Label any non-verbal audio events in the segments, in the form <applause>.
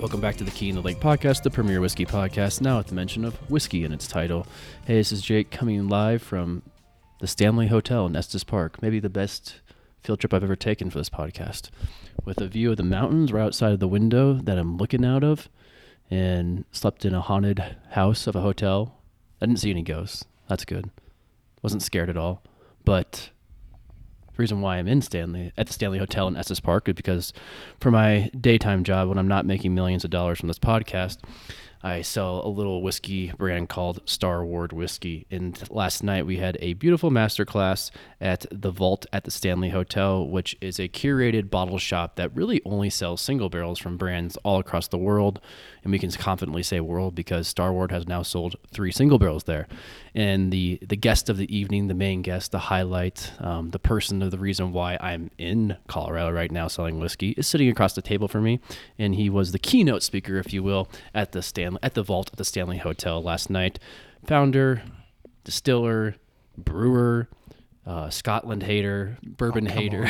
Welcome back to the Key in the Lake podcast, the premier whiskey podcast, now with the mention of whiskey in its title. Hey, this is Jake coming live from the Stanley Hotel in Estes Park, maybe the best field trip I've ever taken for this podcast, with a view of the mountains right outside of the window that I'm looking out of, and slept in a haunted house of a hotel. I didn't see any ghosts. That's good. Wasn't scared at all. But reason why I'm in Stanley at the Stanley Hotel in Estes Park is because for my daytime job, when I'm not making millions of dollars from this podcast, I sell a little whiskey brand called Starward Whiskey. And last night we had a beautiful masterclass at the Vault at the Stanley Hotel, which is a curated bottle shop that really only sells single barrels from brands all across the world. And we can confidently say world because Starward has now sold three single barrels there. And the the guest of the evening, the main guest, the highlight, um, the person of the reason why I'm in Colorado right now selling whiskey is sitting across the table from me, and he was the keynote speaker, if you will, at the Stanley at the vault at the Stanley Hotel last night. Founder, distiller, brewer, uh, Scotland hater, bourbon Oh, hater,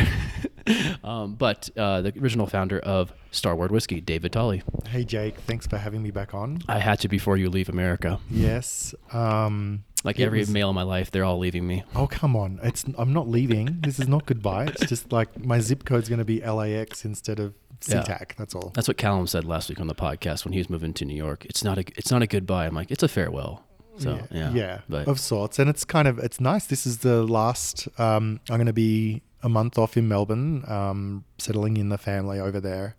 <laughs> um, but uh, the original founder of Starward Whiskey, David Vitale. Hey Jake, thanks for having me back on. I had to before you leave America. Yes. Um, Like it every was- male in my life, they're all leaving me. Oh come on! It's I'm not leaving. This is not goodbye. It's just like my zip code's going to be LAX instead of Yeah. That's all. That's what Callum said last week on the podcast when he was moving to New York. It's not a it's not a goodbye. I'm like it's a farewell. So yeah, yeah, But of sorts. And it's kind of it's nice. This is the last. Um, I'm going to be a month off in Melbourne, um, settling in the family over there.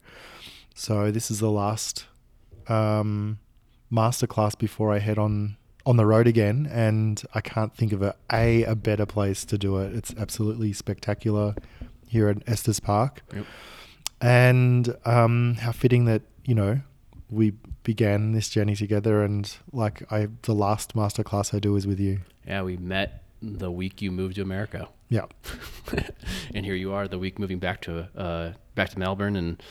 So this is the last um, masterclass before I head on on the road again. And I can't think of a a, a better place to do it. It's absolutely spectacular here at Estes Park. Yep. And um, how fitting that you know we began this journey together and like I the last masterclass I do is with you. yeah, we met the week you moved to America, Yeah. <laughs> and here you are the week moving back to uh, back to Melbourne and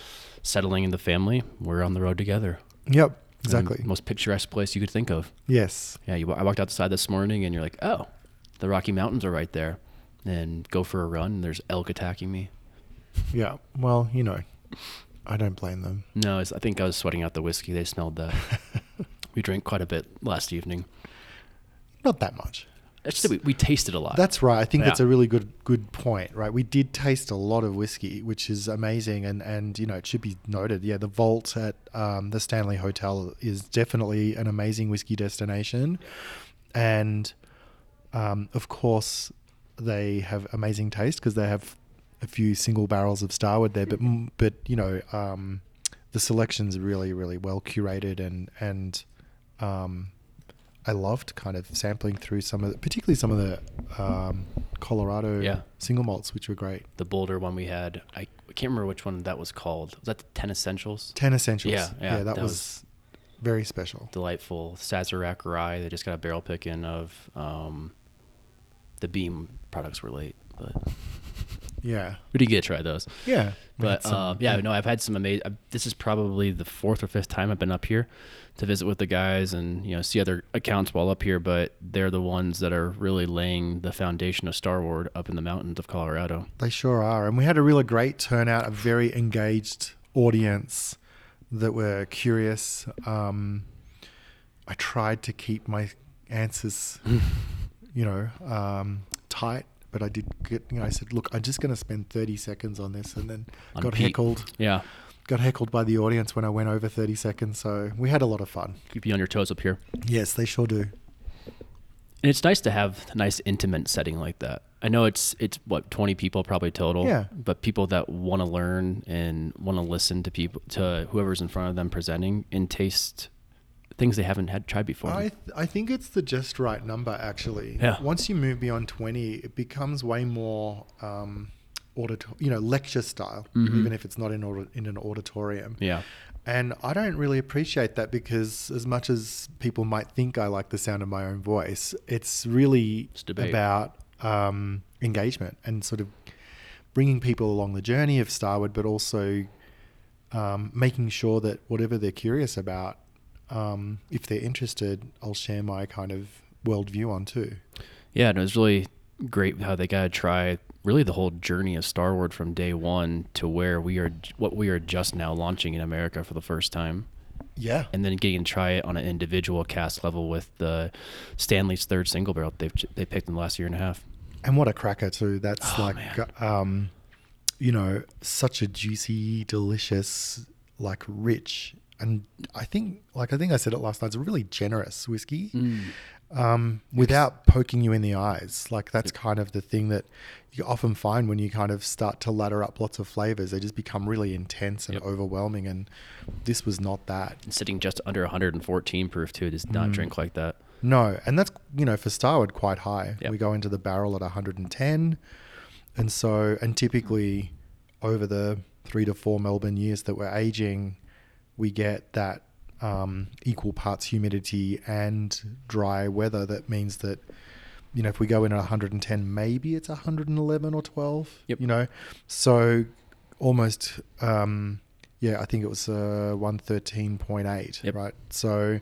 settling in the family. We're on the road together. Yep. The Exactly. most picturesque place you could think of. Yes. Yeah, you, I walked outside this morning and you're like, oh, the Rocky Mountains are right there. And go for a run. And there's elk attacking me. Yeah. Well, you know, I don't blame them. No, I think I was sweating out the whiskey. They smelled that. <laughs> we drank quite a bit last evening. Not that much. Actually, we, we tasted a lot. That's right. I think that's a really good good point, right? We did taste a lot of whiskey, which is amazing, and and you know it should be noted. Yeah, the vault at um, the Stanley Hotel is definitely an amazing whiskey destination, and um, of course they have amazing taste because they have a few single barrels of Starward there, but but you know um, the selection's really really well curated and and um, I loved kind of sampling through some of, the, particularly some of the um, Colorado Yeah. single malts, which were great. the Boulder one we had. I can't remember which one that was called. Was that the 10 Essentials? Ten essentials. Yeah, yeah, that, that was, very special. Delightful. Sazerac rye. They just got a barrel pick in of. Um, the Beam products were late, but Yeah, we did get to try those. yeah. But uh, yeah, no, I've had some amazing. This is probably the fourth or fifth time I've been up here to visit with the guys and you know see other accounts while up here. But they're the ones that are really laying the foundation of Star Starward up in the mountains of Colorado. They sure are, and we had a really great turnout, a very engaged audience that were curious. Um, I tried to keep my answers, <laughs> you know, um, tight, but I did get. You know, I said, "Look, I'm just going to spend 30 seconds on this," and then got Pete. heckled. Yeah, Got heckled by the audience when I went over 30 seconds. So we had a lot of fun. keep you on your toes up here. Yes, they sure do. And it's nice to have a nice intimate setting like that. I know it's it's what twenty people probably total. Yeah. But people that want to learn and want to listen to people to whoever's in front of them presenting and taste things they haven't had tried before. I th- I think it's the just right number actually. Yeah. Once you move beyond twenty, it becomes way more um, auditor, you know, lecture style, Mhm. even if it's not in in an auditorium. yeah. And I don't really appreciate that because as much as people might think I like the sound of my own voice, it's really about um, engagement and sort of bringing people along the journey of Starward, but also um, making sure that whatever they're curious about, um, if they're interested, I'll share my kind of worldview on too. Yeah, and it was really great how they got to try really the whole journey of Starward from day one to where we are, what we are just now launching in America for the first time. Yeah. And then getting to try it on an individual cask level with the Stanley's third single barrel they've they picked in the last year and a half. And what a cracker too. That's Oh, like, um, you know, such a juicy, delicious, like rich, and I think, like I think I said it last night. It's a really generous whiskey, um, without poking you in the eyes. Like that's kind of the thing that you often find when you kind of start to ladder up lots of flavors. They just become really intense and Yep. overwhelming. And this was not that. And sitting just under 114 proof too does not Mm. drink like that. No, and that's you know for Starward quite high. Yep. We go into the barrel at 110, and so and typically over the three to four Melbourne years that we're aging, we get that um, equal parts humidity and dry weather. That means that you know if we go in at 110, maybe it's 111 or 12. Yep. You know, so almost um, yeah, I think it was uh, 113.8. Yep. Right, so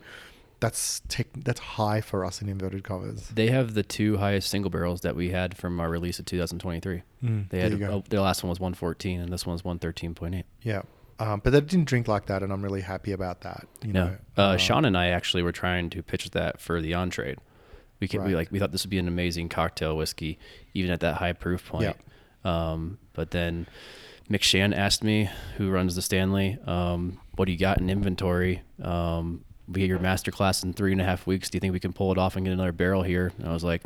that's tech, that's high for us in inverted commas. They have the two highest single barrels that we had from our release of 2023. Mm, They had oh, their last one was 114 and this one's 113.8. Yeah, um, but they didn't drink like that, and I'm really happy about that. You No, know, uh, Um, Sean and I actually were trying to pitch that for the on trade. We could, we like we thought this would be an amazing cocktail whiskey, even at that high proof point. Um, but then Mick Shan asked me, who runs the Stanley, um, what do you got in inventory? Um, we get your master class in three and a half weeks. Do you think we can pull it off and get another barrel here? And I was like,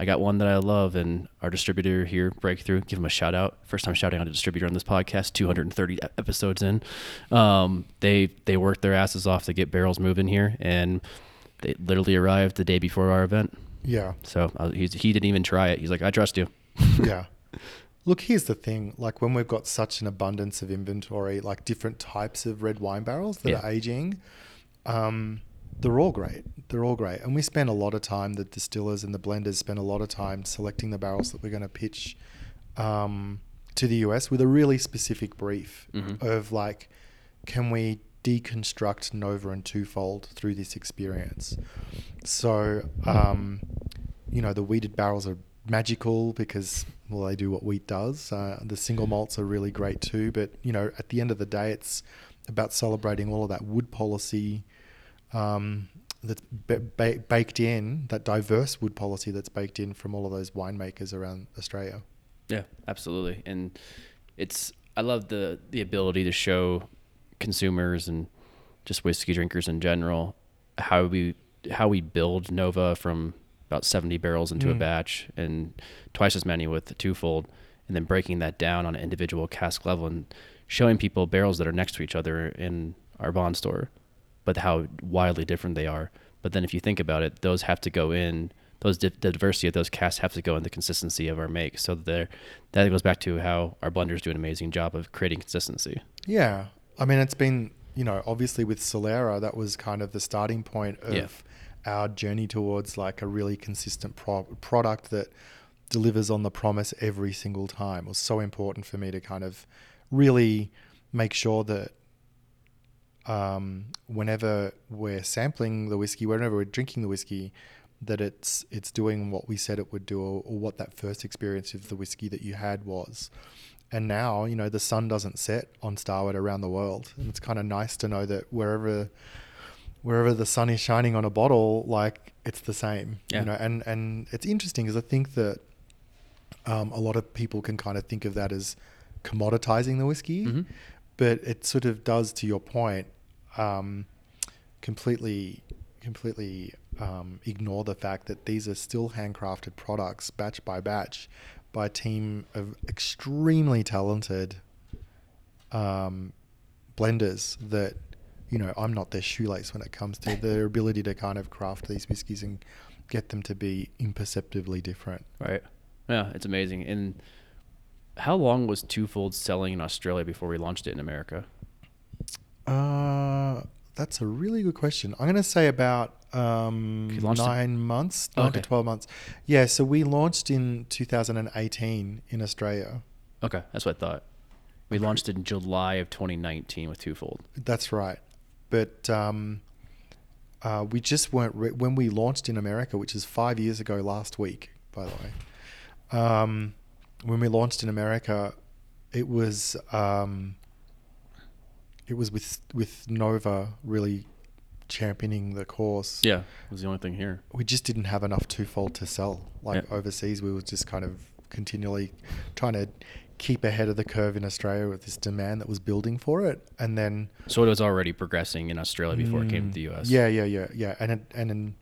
I got one that I love, and our distributor here, Breakthrough, give him a shout out. First time shouting out a distributor on this podcast, 230 e- episodes in. Um, they they worked their asses off to get barrels moving here, and they literally arrived the day before our event. yeah, So uh, he's, he didn't even try it. He's like, I trust you. <laughs> yeah. <laughs> Look, here's the thing: like when we've got such an abundance of inventory, like different types of red wine barrels that Yeah. are aging, um, they're all great. They're all great, and we spend a lot of time. The distillers and the blenders spend a lot of time selecting the barrels that we're going to pitch um, to the US with a really specific brief Mhm. of like, can we deconstruct Nova and Twofold through this experience? So, um, you know, the wheated barrels are magical because well, they do what wheat does. Uh, the single malts are really great too, but you know, at the end of the day, it's about celebrating all of that wood policy um, that's ba- ba- baked in, that diverse wood policy that's baked in from all of those winemakers around Australia. Yeah, absolutely. And it's I love the the ability to show consumers and just whiskey drinkers in general how we how we build Nova from about 70 barrels into a Mm. batch and twice as many with the twofold and then breaking that down on an individual cask level and showing people barrels that are next to each other in our bond store but how wildly different they are but then if you think about it those have to go in those di- the diversity of those casks have to go in the consistency of our make so there that goes back to how our blenders do an amazing job of creating consistency Yeah. I mean, it's been, you know, obviously with Solera, that was kind of the starting point of Yeah. our journey towards like a really consistent pro- product that delivers on the promise every single time. It was so important for me to kind of really make sure that um, whenever we're sampling the whiskey, whenever we're drinking the whiskey, that it's it's doing what we said it would do, or, or what that first experience of the whiskey that you had was. And now, you know, the sun doesn't set on Starward around the world, and it's kind of nice to know that wherever wherever the sun is shining on a bottle, like it's the same. Yeah. You know, and and it's interesting because I think that um, a lot of people can kind of think of that as commoditizing the whiskey, Mhm. But it sort of does, to your point, um, completely completely um, ignore the fact that these are still handcrafted products, batch by batch, by a team of extremely talented um, blenders that you know I'm not their shoelace when it comes to their ability to kind of craft these whiskies and get them to be imperceptibly different. right yeah it's amazing and how long was twofold selling in australia before we launched it in america Uh, that's a really good question. I'm going to say about um, launched it- nine months, nine Okay. to 12 months. Yeah, so we launched in 2018 in Australia. okay that's what i thought we launched it in july of 2019 with twofold That's right. But um, uh, we just weren't, re- when we launched in America, which is five years ago last week, by the way, um, when we launched in America, it was um, it was with with Nova really championing the cause. Yeah, it was the only thing here. We just didn't have enough twofold to sell. Like Yeah. overseas, we were just kind of continually trying to keep ahead of the curve in Australia with this demand that was building for it, and then So it was already progressing in Australia before it came Mm, to the U.S. Yeah, yeah, yeah, yeah. And it, and then,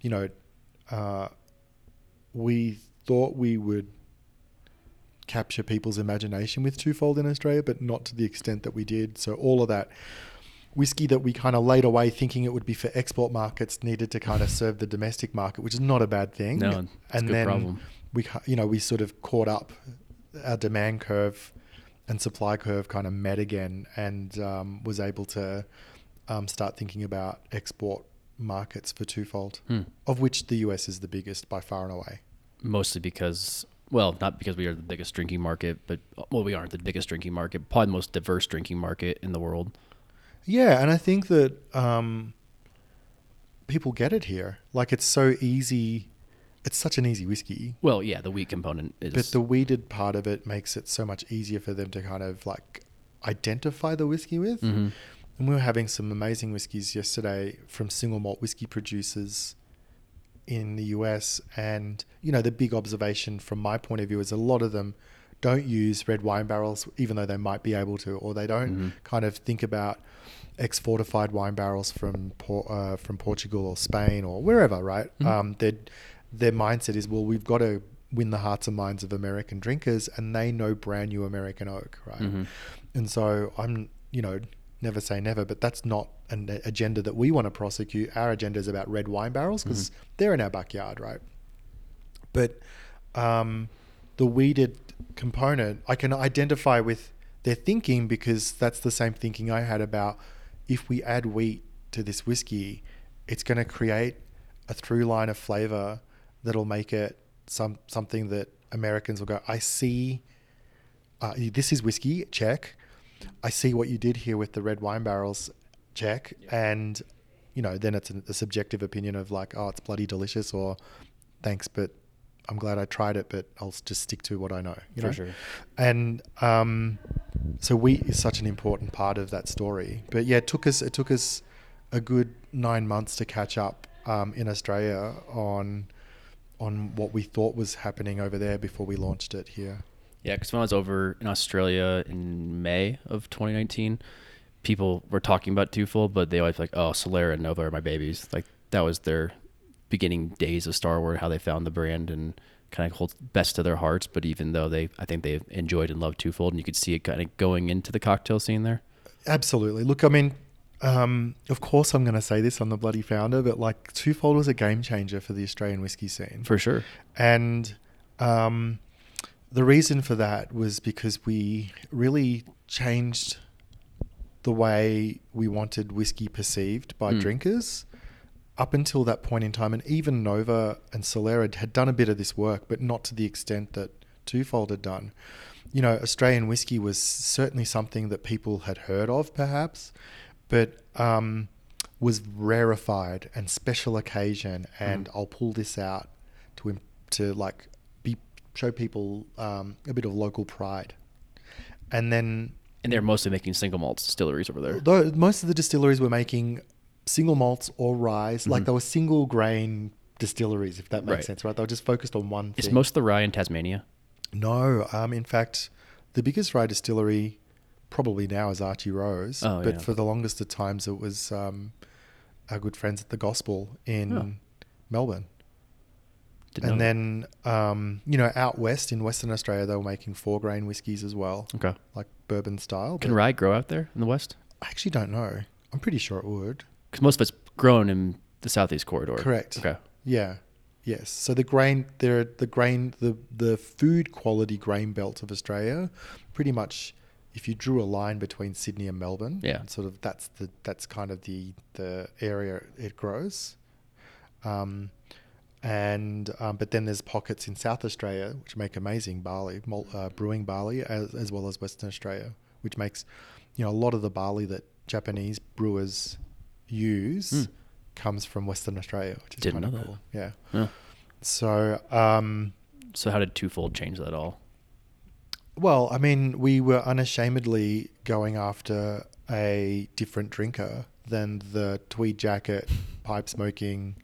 you know, uh, we thought we would capture people's imagination with twofold in Australia, but not to the extent that we did. So all of that whiskey that we kind of laid away thinking it would be for export markets needed to kind of <laughs> serve the domestic market, which is not a bad thing. No, it's a and then problem. we, you know, we sort of caught up our demand curve and supply curve kind of met again and um, was able to um, start thinking about export markets for twofold, Hmm. of which the US is the biggest by far and away. Mostly because, well, not because we are the biggest drinking market, but well, we aren't the biggest drinking market. Probably the most diverse drinking market in the world. Yeah, and I think that um, people get it here. Like it's so easy. It's such an easy whiskey, Well, yeah, the wheat component is. but the wheated part of it makes it so much easier for them to kind of like identify the whiskey with. Mhm. And we were having some amazing whiskies yesterday from single malt whiskey producers in the US. And, you know, the big observation from my point of view is a lot of them don't use red wine barrels, even though they might be able to, or they don't Mhm. kind of think about ex fortified wine barrels from Por- uh, from Portugal or Spain or wherever, right? Mhm. Um, their, their mindset is, well, we've got to win the hearts and minds of American drinkers, and they know brand new American oak, right? Mhm. And so I'm, you know, never say never, but that's not an agenda that we want to prosecute. Our agenda is about red wine barrels because they're in our backyard, right? But um, the wheated component, I can identify with their thinking because that's the same thinking I had about if we add wheat to this whiskey, it's going to create a through line of flavor that'll make it some something that Americans will go, I see. Uh, this is whiskey, check. I see what you did here with the red wine barrels, check. And you know, then it's a, a subjective opinion of like, oh, it's bloody delicious, or thanks, but I'm glad I tried it, but I'll just stick to what I know. You For know? sure. And um, so wheat is such an important part of that story. But yeah, it took us it took us a good nine months to catch up um, in Australia on on what we thought was happening over there before we launched it here. Yeah, because when I was over in Australia in May of 2019, people were talking about twofold, but they always like, oh, Solera and Nova are my babies. Like that was their beginning days of Starward, how they found the brand and kind of holds best to their hearts. But even though they, I think they enjoyed and loved twofold, and you could see it kind of going into the cocktail scene there. Absolutely. Look, I mean, um, of course, I'm going to say this on the bloody founder, but like Twofold was a game changer for the Australian whiskey scene. For sure. And um, the reason for that was because we really changed the way we wanted whiskey perceived by Mm. drinkers up until that point in time. And even Nova and Solera had done a bit of this work, but not to the extent that Twofold had done. You know, Australian whiskey was certainly something that people had heard of, perhaps, but um, was rarefied and special occasion. And I'll pull this out to to like show people um, a bit of local pride. And then And they're mostly making single malts distilleries over there. though most of the distilleries were making single malts or rye, like Mhm. they were single grain distilleries, if that makes Right. sense, right? They were just focused on one Is most of the rye in Tasmania? no, um, in fact, the biggest rye distillery probably now is Archie Rose, Oh, but yeah. for the longest of times it was um, our good friends at the Gospel in Oh. Melbourne. Didn't and then, um, you know, out west in Western Australia, they were making four grain whiskies as well, okay. like bourbon style. Can rye grow out there in the west? I actually don't know. I'm pretty sure it would. Because most of it's grown in the southeast corridor. Correct. Okay. Yeah. Yes. So the grain, there, the grain, the the food quality grain belt of Australia, pretty much, if you drew a line between Sydney and Melbourne, Yeah. sort of that's the that's kind of the the area it grows. Um, and um, but then there's pockets in South Australia which make amazing barley, uh, brewing barley, as, as well as Western Australia, which makes, you know, a lot of the barley that Japanese brewers use Mm. comes from Western Australia, which is Didn't kind of cool. Yeah. Yeah. So um, So how did twofold change that all? Well, I mean, we were unashamedly going after a different drinker than the tweed jacket, pipe smoking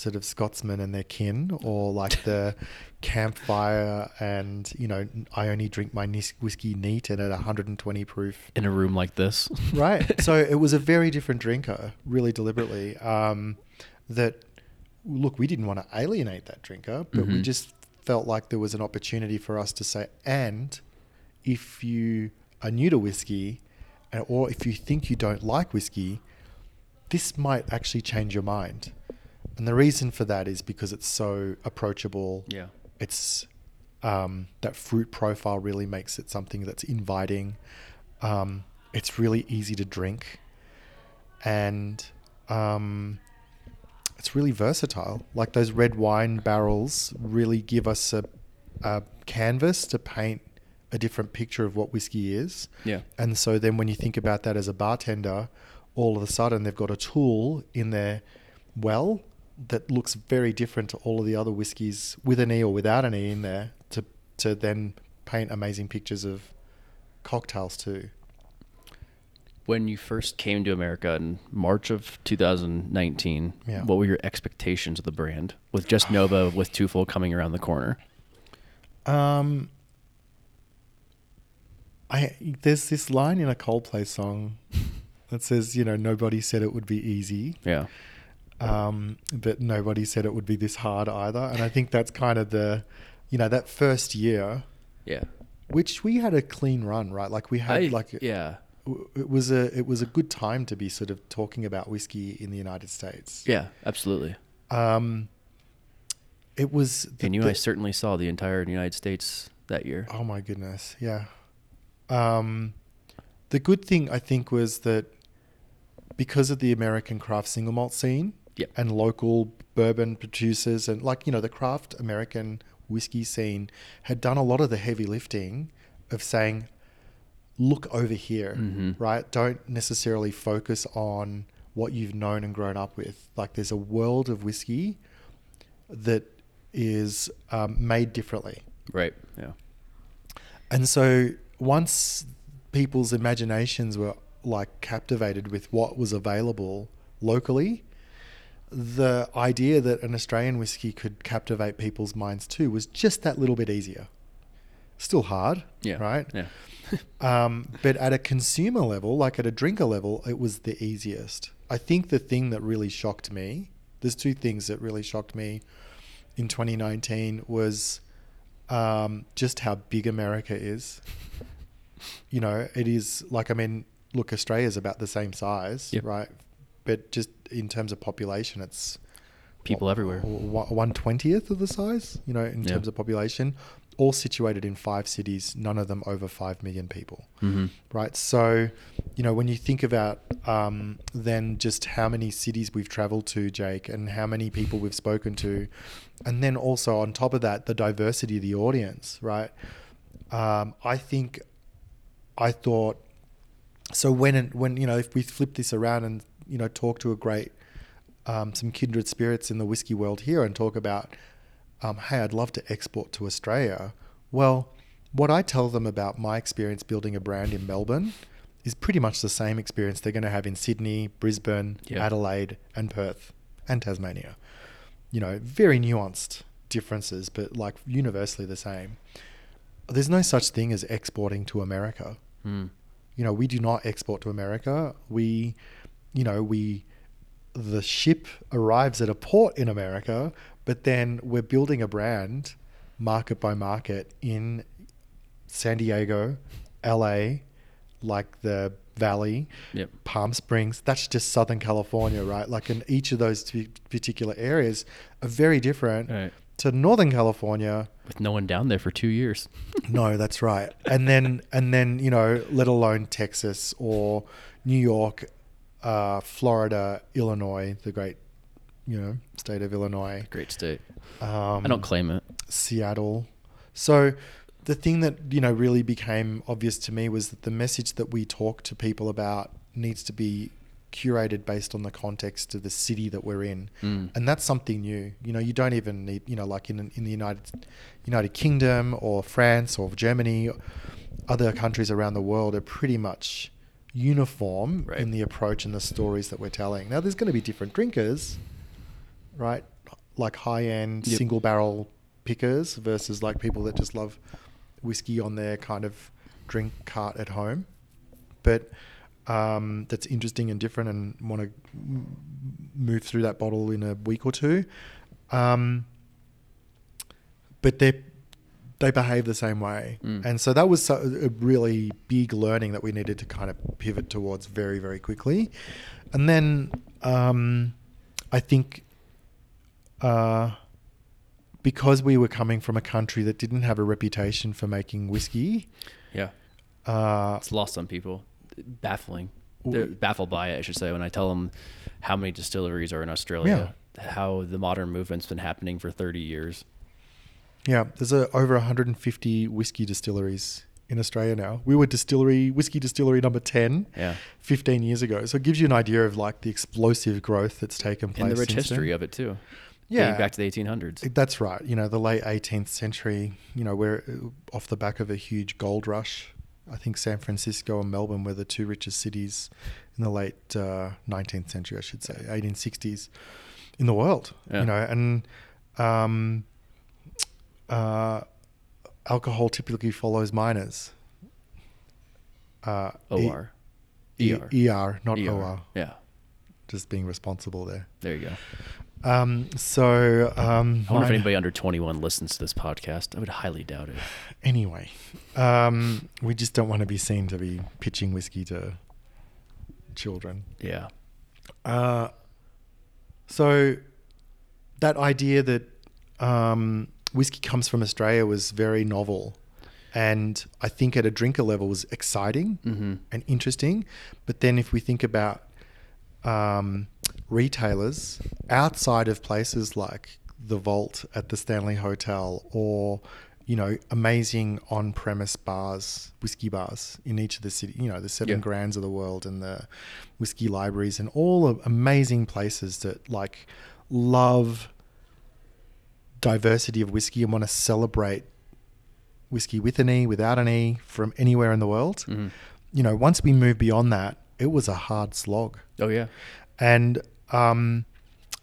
sort of Scotsmen and their kin, or like the <laughs> campfire and, you know, I only drink my whiskey neat and at 120 proof. In a room like this. Right. <laughs> so it was a very different drinker, really deliberately. Um, that, look, we didn't want to alienate that drinker, but we Mhm. just felt like there was an opportunity for us to say, and if you are new to whiskey, and- or if you think you don't like whiskey, this might actually change your mind. And the reason for that is because it's so approachable. Yeah. It's um, that fruit profile really makes it something that's inviting. Um, it's really easy to drink, and um, it's really versatile. Like those red wine barrels really give us a, a canvas to paint a different picture of what whiskey is. Yeah. And so then when you think about that as a bartender, all of a sudden they've got a tool in their well that looks very different to all of the other whiskies with an E or without an E in there to to then paint amazing pictures of cocktails too. When you first came to America in March of 2019, Yeah. what were your expectations of the brand with just Nova <sighs> with Twofold coming around the corner? Um I there's this line in a Coldplay song that says, you know, nobody said it would be easy. Yeah. Um, but nobody said it would be this hard either. And I think that's kind of the, you know, that first year, Yeah. which we had a clean run, right? Like we had I- like yeah. it was a it was a good time to be sort of talking about whiskey in the United States. Yeah, absolutely. Um, it was. the- And you, the- I certainly saw the entire United States that year. Oh my goodness, yeah. Um, the good thing I think was that because of the American craft single malt scene Yep. and local bourbon producers and like you know the craft American whiskey scene had done a lot of the heavy lifting of saying, look over here, Mhm. right? Don't necessarily focus on what you've known and grown up with. Like there's a world of whiskey that is um, made differently. Right. Yeah. And so once people's imaginations were like captivated with what was available locally, the idea that an Australian whiskey could captivate people's minds too was just that little bit easier. Still hard, Yeah. right? Yeah. <laughs> Um, but at a consumer level, like at a drinker level, it was the easiest. I think the thing that really shocked me, there's two things that really shocked me in 2019 was um, just how big America is. <laughs> You know, it is like, I mean, look, Australia's about the same size, Yep. right? But just in terms of population, it's People everywhere. One twentieth of the size, you know, in Yeah. terms of population, all situated in five cities, none of them over five million people hmm right? So, you know, when you think about um, then just how many cities we've traveled to, Jake, and how many people we've spoken to, and then also on top of that, the diversity of the audience, right? Um, I think, I thought, so when when you know if we flip this around and you know talk to a great um, some kindred spirits in the whiskey world here and talk about, um, hey, I'd love to export to Australia. Well, what I tell them about my experience building a brand in Melbourne is pretty much the same experience they're going to have in Sydney, Brisbane, Yeah. Adelaide, and Perth, and Tasmania. You know, very nuanced differences, but like universally the same. There's no such thing as exporting to America. Mm. You know, we do not export to America. We, you know, we, the ship arrives at a port in America, but then we're building a brand market by market in San Diego, LA, like the Valley, Yep. Palm Springs. That's just Southern California, right? Like in each of those two particular areas are very different Right. to Northern California. With no one down there for two years. <laughs> No, that's right. And then and then you know, let alone Texas or New York, uh, Florida, Illinois, the great you know state of Illinois. Great state. Um, I don't claim it. Seattle. So the thing that you know really became obvious to me was that the message that we talk to people about needs to be curated based on the context of the city that we're in, Mm. and that's something new. You know, you don't even need, you know, like in in the United United Kingdom or France or Germany, other countries around the world are pretty much uniform Right. in the approach and the stories that we're telling. Now, there's going to be different drinkers, right? Like high end Yep. single barrel pickers versus like people that just love whiskey on their kind of drink cart at home. But um, that's interesting and different and want to move through that bottle in a week or two. Um, but they they behave the same way, Mm. and so that was so, a really big learning that we needed to kind of pivot towards very very quickly, and then um, I think. Uh, because we were coming from a country that didn't have a reputation for making whiskey, Yeah. uh, It's lost on people. Baffling. They're baffled by it, I should say, when I tell them how many distilleries are in Australia, how the modern movement's been happening for 30 years. Yeah, there's a, over 150 whiskey distilleries in Australia now. We were distillery whiskey distillery number 10 Yeah. 15 years ago. So it gives you an idea of like the explosive growth that's taken place. And the rich history then. of it, too. Yeah. Dating back to the 1800s. That's right. You know, the late 18th century, you know, we're uh, off the back of a huge gold rush. I think San Francisco and Melbourne were the two richest cities in the late uh, 19th century, I should say, 1860s in the world. Yeah. You know, and um, uh, alcohol typically follows minors. Uh, OR. E- ER. ER, not ER. OR. Yeah. Just being responsible there. There you go. Um, so um, I wonder if anybody under 21 listens to this podcast. I would highly doubt it. Anyway, um, we just don't want to be seen to be pitching whiskey to children. Yeah. Uh, so that idea that um, whiskey comes from Australia was very novel, and I think at a drinker level was exciting Mm-hmm. and interesting. But then if we think about um, retailers outside of places like the Vault at the Stanley Hotel or you know amazing on-premise bars, whiskey bars in each of the city, you know the Seven Yeah. Grands of the world and the whiskey libraries and all of amazing places that like love diversity of whiskey and want to celebrate whiskey with an E, without an E, from anywhere in the world Mm-hmm. you know, once we moved beyond that, it was a hard slog. Oh, yeah. And, um,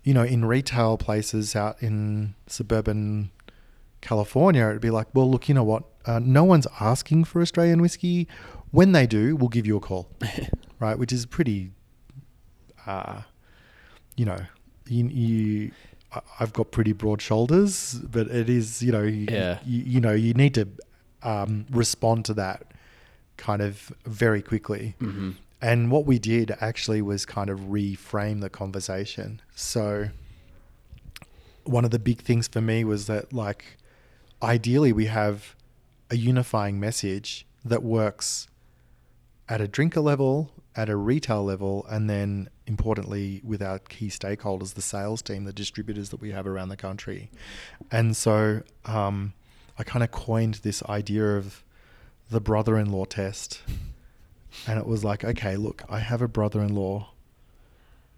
you know, in retail places out in suburban California, it'd be like, well, look, you know what? Uh, no one's asking for Australian whiskey. When they do, we'll give you a call, <laughs> right? Which is pretty, uh, you know, you, you, I've got pretty broad shoulders, but it is, you know, you, Yeah. you, you know, you need to um, respond to that kind of very quickly. Mm-hmm. And what we did actually was kind of reframe the conversation. So, one of the big things for me was that, like, ideally, we have a unifying message that works at a drinker level, at a retail level, and then importantly, with our key stakeholders, the sales team, the distributors that we have around the country. And so, um, I kind of coined this idea of the brother in law test. And it was like, okay, look, I have a brother in law.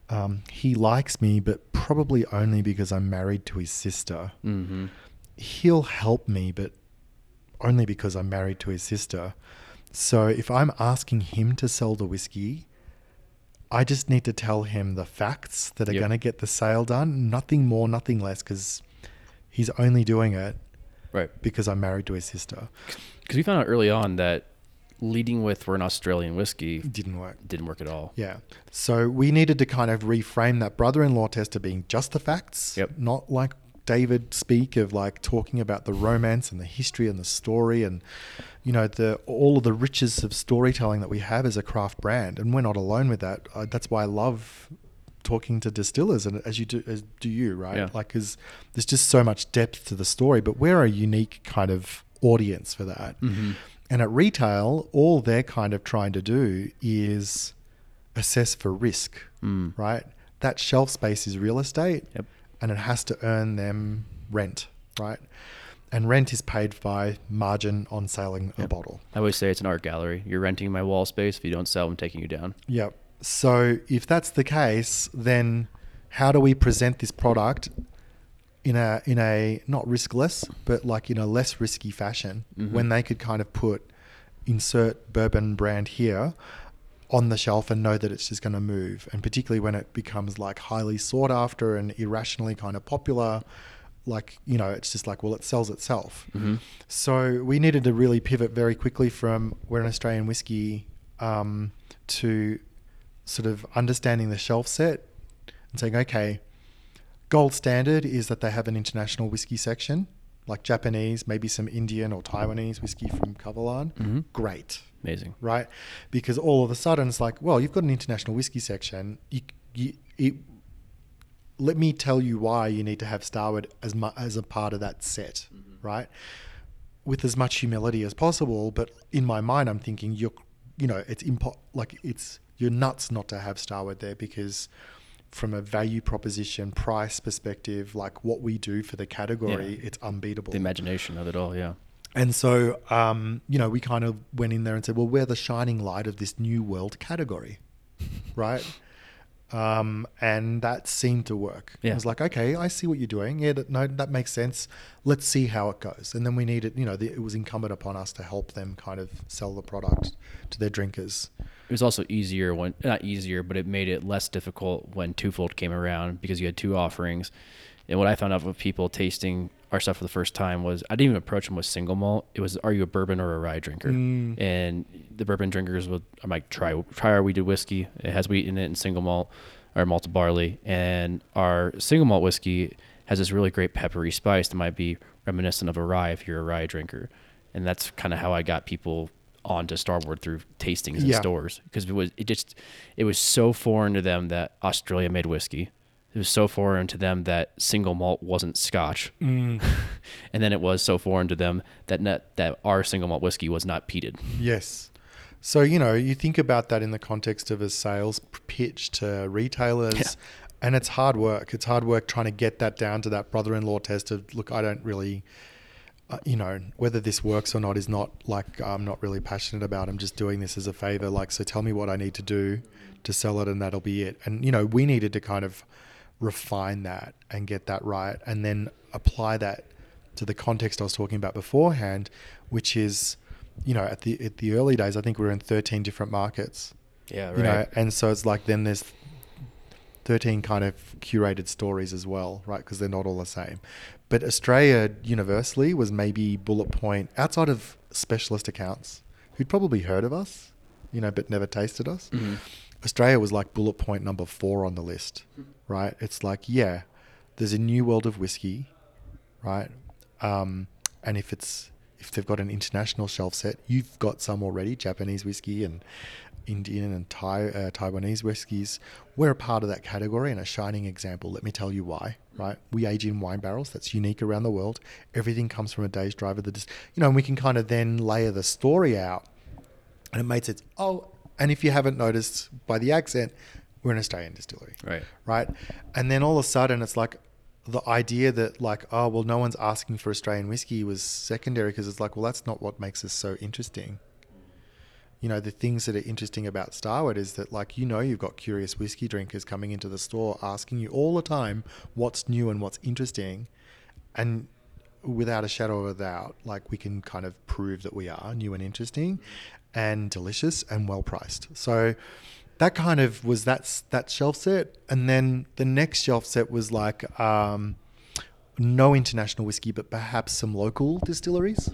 Um, he likes me, but probably only because I'm married to his sister. Mm-hmm. He'll help me, but only because I'm married to his sister. So if I'm asking him to sell the whiskey, I just need to tell him the facts that are Yep. going to get the sale done. Nothing more, nothing less, because he's only doing it Right. because I'm married to his sister. Because we found out early on that leading with we're an Australian whiskey didn't work. didn't work at all. Yeah. So we needed to kind of reframe that brother in law test to being just the facts, Yep. not like David speak of like talking about the romance and the history and the story and you know the all of the riches of storytelling that we have as a craft brand and we're not alone with that uh, that's why I love talking to distillers and as you do as do you right Yeah. like cuz there's just so much depth to the story but we're a unique kind of audience for that Mm-hmm. and at retail, all they're kind of trying to do is assess for risk, Mm. right? That shelf space is real estate Yep. And it has to earn them rent, right? And rent is paid by margin on selling a bottle. I always say it's an art gallery. You're renting my wall space. If you don't sell, I'm taking you down. Yep. So if that's the case, then how do we present this product in a in a not riskless, but like in a less risky fashion Mhm. when they could kind of put insert bourbon brand here on the shelf and know that it's just going to move. And particularly when it becomes like highly sought after and irrationally kind of popular like you know it's just like well it sells itself. Hmm so we needed to really pivot very quickly from we're an Australian whiskey um, to sort of understanding the shelf set and saying, okay, gold standard is that they have an international whiskey section, like Japanese, maybe some Indian or Taiwanese whiskey from Kavalan. hmm Great, Amazing. right? Because all of a sudden it's like, well, you've got an international whiskey section. You, you, it, let me tell you why you need to have Starward as mu- as a part of that set, mm-hmm. right? With as much humility as possible, but in my mind, I'm thinking you're, you know, it's impo- like it's you're nuts not to have Starward there because from a value proposition, price perspective, like what we do for the category, Yeah. it's unbeatable. The imagination of it all. Yeah. And so, um, you know, we kind of went in there and said, well, we're the shining light of this new world category, <laughs> right? Um, and that seemed to work. Yeah. I was like, okay, I see what you're doing. Yeah, that, no, that makes sense. Let's see how it goes. And then we needed, you know, the, it was incumbent upon us to help them kind of sell the product to their drinkers. It was also easier when not easier, but it made it less difficult when twofold came around because you had two offerings. And what I found out with people tasting our stuff for the first time was I didn't even approach them with single malt. It was, are you a bourbon or a rye drinker? Mm. And the bourbon drinkers would, I'm like, try try our wheated whiskey. It has wheat in it and single malt or malted barley. And our single malt whiskey has this really great peppery spice that might be reminiscent of a rye if you're a rye drinker. And that's kind of how I got people onto Starward through tastings in Yeah. stores because it was it just it was so foreign to them that Australia made whiskey. It was so foreign to them that single malt wasn't Scotch, Mm. <laughs> and then it was so foreign to them that net, that our single malt whiskey was not peated. Yes. So, you know, you think about that in the context of a sales pitch to retailers, Yeah. and it's hard work. It's hard work trying to get that down to that brother in law test of, look, I don't really, uh, you know, whether this works or not is not like I'm not really passionate about. I'm just doing this as a favor. Like, so tell me what I need to do to sell it, and that'll be it. And, you know, we needed to kind of refine that and get that right, and then apply that to the context I was talking about beforehand, which is, you know, at the at the early days, I think we were in 13 different markets, Yeah, right. you know, and so it's like then there's 13 kind of curated stories as well, right? Because they're not all the same. But Australia universally was maybe bullet point outside of specialist accounts who'd probably heard of us, you know, but never tasted us. Mhm. Australia was like bullet point number four on the list, right? It's like, yeah, there's a new world of whiskey, right? Um, and if it's if they've got an international shelf set, you've got some already, Japanese whiskey and Indian and Thai, uh, Taiwanese whiskies. We're a part of that category and a shining example. Let me tell you why, right? We age in wine barrels. That's unique around the world. Everything comes from a day's drive of the, dis- you know, and we can kind of then layer the story out and it makes it, Oh, and if you haven't noticed by the accent, we're an Australian distillery, Right. right? And then all of a sudden, it's like the idea that like, oh, well, no one's asking for Australian whiskey was secondary because it's like, well, that's not what makes us so interesting. You know, the things that are interesting about Starward is that like, you know, you've got curious whiskey drinkers coming into the store asking you all the time what's new and what's interesting, and without a shadow of a doubt, like we can kind of prove that we are new and interesting and delicious and well priced. So that kind of was that that shelf set, and then the next shelf set was like um, no international whiskey, but perhaps some local distilleries,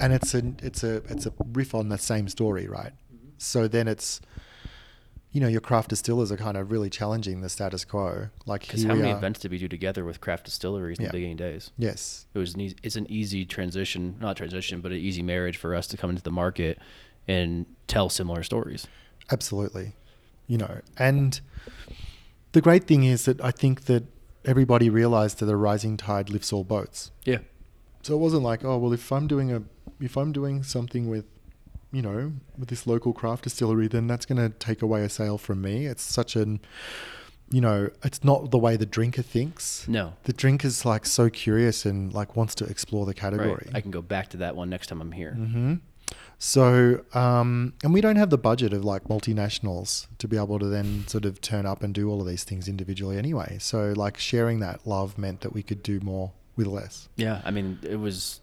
and it's a it's a it's a riff on the same story, right? So then it's you know your craft distillers are kind of really challenging the status quo. Like Because how many are. events did we do together with craft distilleries in Yeah. the beginning days? Yes, It was an easy, it's an easy transition, not transition, but an easy marriage for us to come into the market and tell similar stories. Absolutely. You know, and the great thing is that I think that everybody realized that a rising tide lifts all boats. Yeah. So it wasn't like, oh well, if I'm doing a, if I'm doing something with, you know, with this local craft distillery, then that's going to take away a sale from me. It's such an, you know, it's not the way the drinker thinks. No. The drinker's like so curious and like wants to explore the category. Right. I can go back to that one next time I'm here. hmm So, um, and we don't have the budget of like multinationals to be able to then sort of turn up and do all of these things individually anyway. So, like sharing that love meant that we could do more with less. Yeah, I mean, it was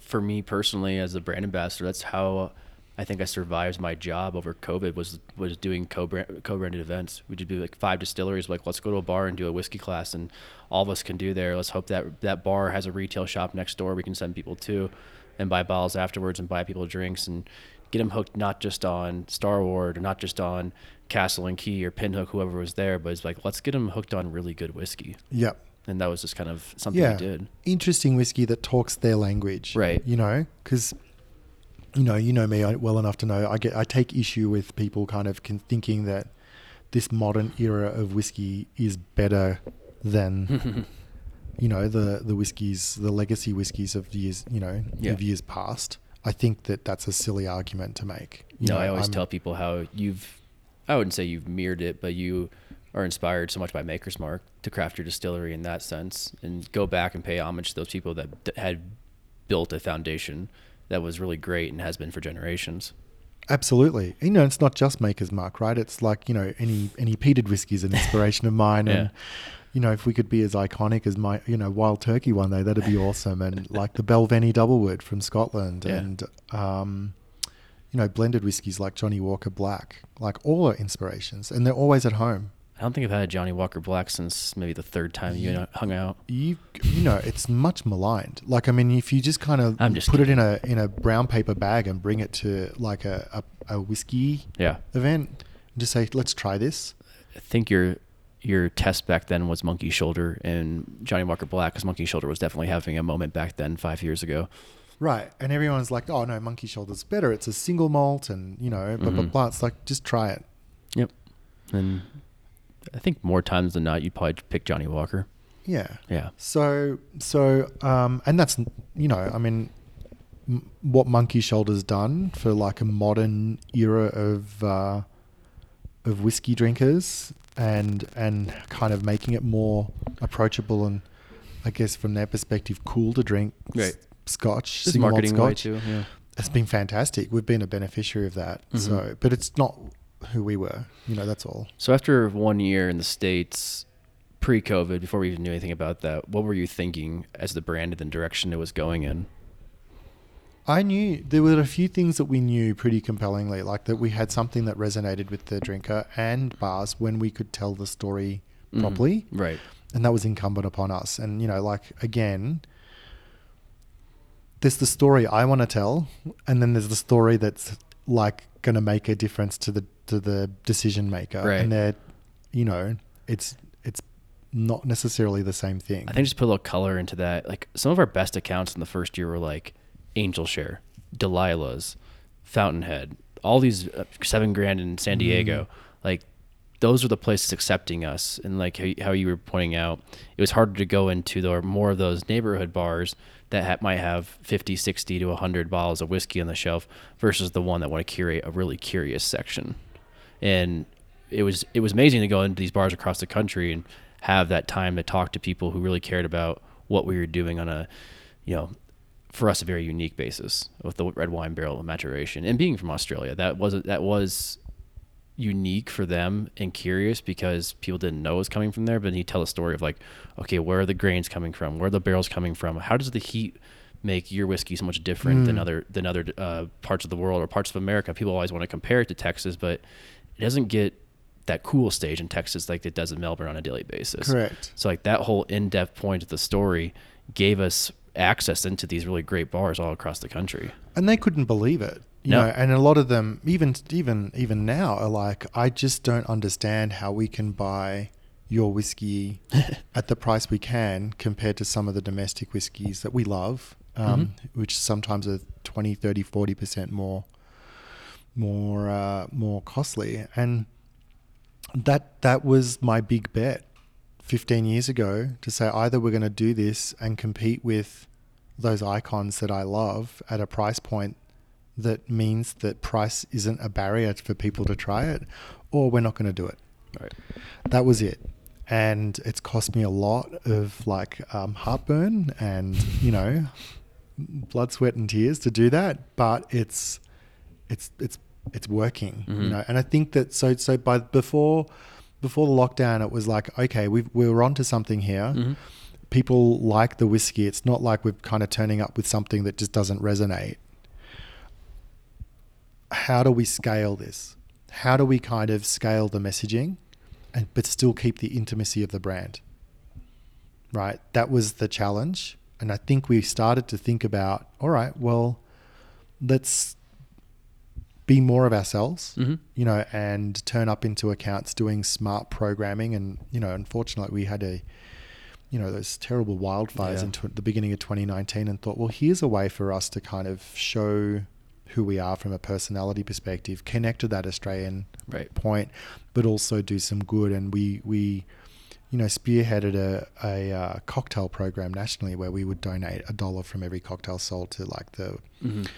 for me personally as a brand ambassador. That's how I think I survived my job over COVID was was doing co-brand, co-branded events. We would do like five distilleries, like let's go to a bar and do a whiskey class, and all of us can do there. Let's hope that that bar has a retail shop next door we can send people to and buy bottles afterwards and buy people drinks and get them hooked not just on Star Wars or not just on Castle and Key or Pinhook, whoever was there, but it's like let's get them hooked on really good whiskey. Yep. And that was just kind of something Yeah. we did. Interesting whiskey that talks their language. Right. You know, because you know, you know me well enough to know I get I take issue with people kind of con- thinking that this modern era of whiskey is better than <laughs> you know the the whiskies, the legacy whiskies of years, you know, Yeah. of years past. I think that that's a silly argument to make. You no, know, I always I'm- tell people how you've, I wouldn't say you've mirrored it, but you are inspired so much by Maker's Mark to craft your distillery in that sense and go back and pay homage to those people that d- had built a foundation that was really great and has been for generations. Absolutely. You know, it's not just Maker's Mark, right? It's like, you know, any any peated whiskey is an inspiration of mine. <laughs> Yeah. And, you know, if we could be as iconic as my, you know, Wild Turkey one day, that'd be awesome. And <laughs> like the Balvenie Doublewood from Scotland Yeah. and, um, you know, blended whiskies like Johnnie Walker Black, like all are inspirations and they're always at home. I don't think I've had a Johnnie Walker Black since maybe the third time you and I hung out. You, you know, it's much maligned. Like, I mean, if you just kind of I'm just put it in a, in a brown paper bag and bring it to like a, a, a whiskey Yeah. event, and just say, let's try this. I think your your test back then was Monkey Shoulder and Johnnie Walker Black because Monkey Shoulder was definitely having a moment back then five years ago. Right. And everyone's like, oh, no, Monkey Shoulder's better. It's a single malt and, you know, blah, blah, Mhm. blah. It's like, just try it. Yep. And I think more times than not, you'd probably pick Johnnie Walker. Yeah. Yeah. So, so, um, and that's, you know, I mean, m- what Monkey Shoulder's done for like a modern era of, uh, of whiskey drinkers and, and kind of making it more approachable and, I guess, from their perspective, cool to drink s- scotch, single malt marketing way scotch. too. Yeah. It's been fantastic. We've been a beneficiary of that. Mhm. So, but it's not who we were. You know, that's all. So after one year in the states, pre-COVID, before we even knew anything about that, what were you thinking as the brand and the direction it was going in? I knew there were a few things that we knew pretty compellingly, like that we had something that resonated with the drinker and bars when we could tell the story Mhm. properly, Right. and that was incumbent upon us. And you know, like again, there's the story I want to tell, and then there's the story that's like going to make a difference to the to the decision maker, Right. and they're, you know, it's it's not necessarily the same thing. I think just put a little color into that. Like some of our best accounts in the first year were like Angel Share, Delilah's, Fountainhead, all these uh, seven grand in San Diego. Like those are the places accepting us. And like how, how you were pointing out, it was harder to go into the more of those neighborhood bars that ha- might have 50, 60 to 100 bottles of whiskey on the shelf versus the one that want to curate a really curious section. And it was it was amazing to go into these bars across the country and have that time to talk to people who really cared about what we were doing on a, you know, for us a very unique basis with the red wine barrel maturation and being from Australia. That was that was unique for them and curious because people didn't know it was coming from there. But he tell a story of like, okay, where are the grains coming from? Where are the barrels coming from? How does the heat make your whiskey so much different than Mm. other than other uh, parts of the world or parts of America? People always want to compare it to Texas, but it doesn't get that cool stage in Texas like it does in Melbourne on a daily basis. Correct. So like that whole in-depth point of the story gave us access into these really great bars all across the country. and they couldn't believe it you No. know and a lot of them even even even now are like i just don't understand how we can buy your whiskey <laughs> at the price we can compared to some of the domestic whiskies that we love um, which sometimes are 20 30 40% more more uh, more costly and that that was my big bet 15 years ago to say either we're going to do this and compete with those icons that I love at a price point that means that price isn't a barrier for people to try it, or we're not going to do it. Right. That was it. And it's cost me a lot of like um, heartburn and, you know, blood, sweat, and tears to do that. But it's it's it's it's working, you Mhm. know. And I think that so so by before before the lockdown, it was like okay, we we were onto something here. Mhm. People like the whiskey. It's not like we're kind of turning up with something that just doesn't resonate. How do we scale this? How do we kind of scale the messaging, and but still keep the intimacy of the brand? Right, that was the challenge, and I think we started to think about, all right, well, let's be more of ourselves, Mhm. you know, and turn up into accounts doing smart programming. And, you know, unfortunately, we had a, you know, those terrible wildfires Yeah. in tw- the beginning of 2019 and thought, well, here's a way for us to kind of show who we are from a personality perspective, connect to that Australian Right. point, but also do some good. And we, we, you know, spearheaded a, a uh, cocktail program nationally where we would donate a dollar from every cocktail sold to like the Mhm.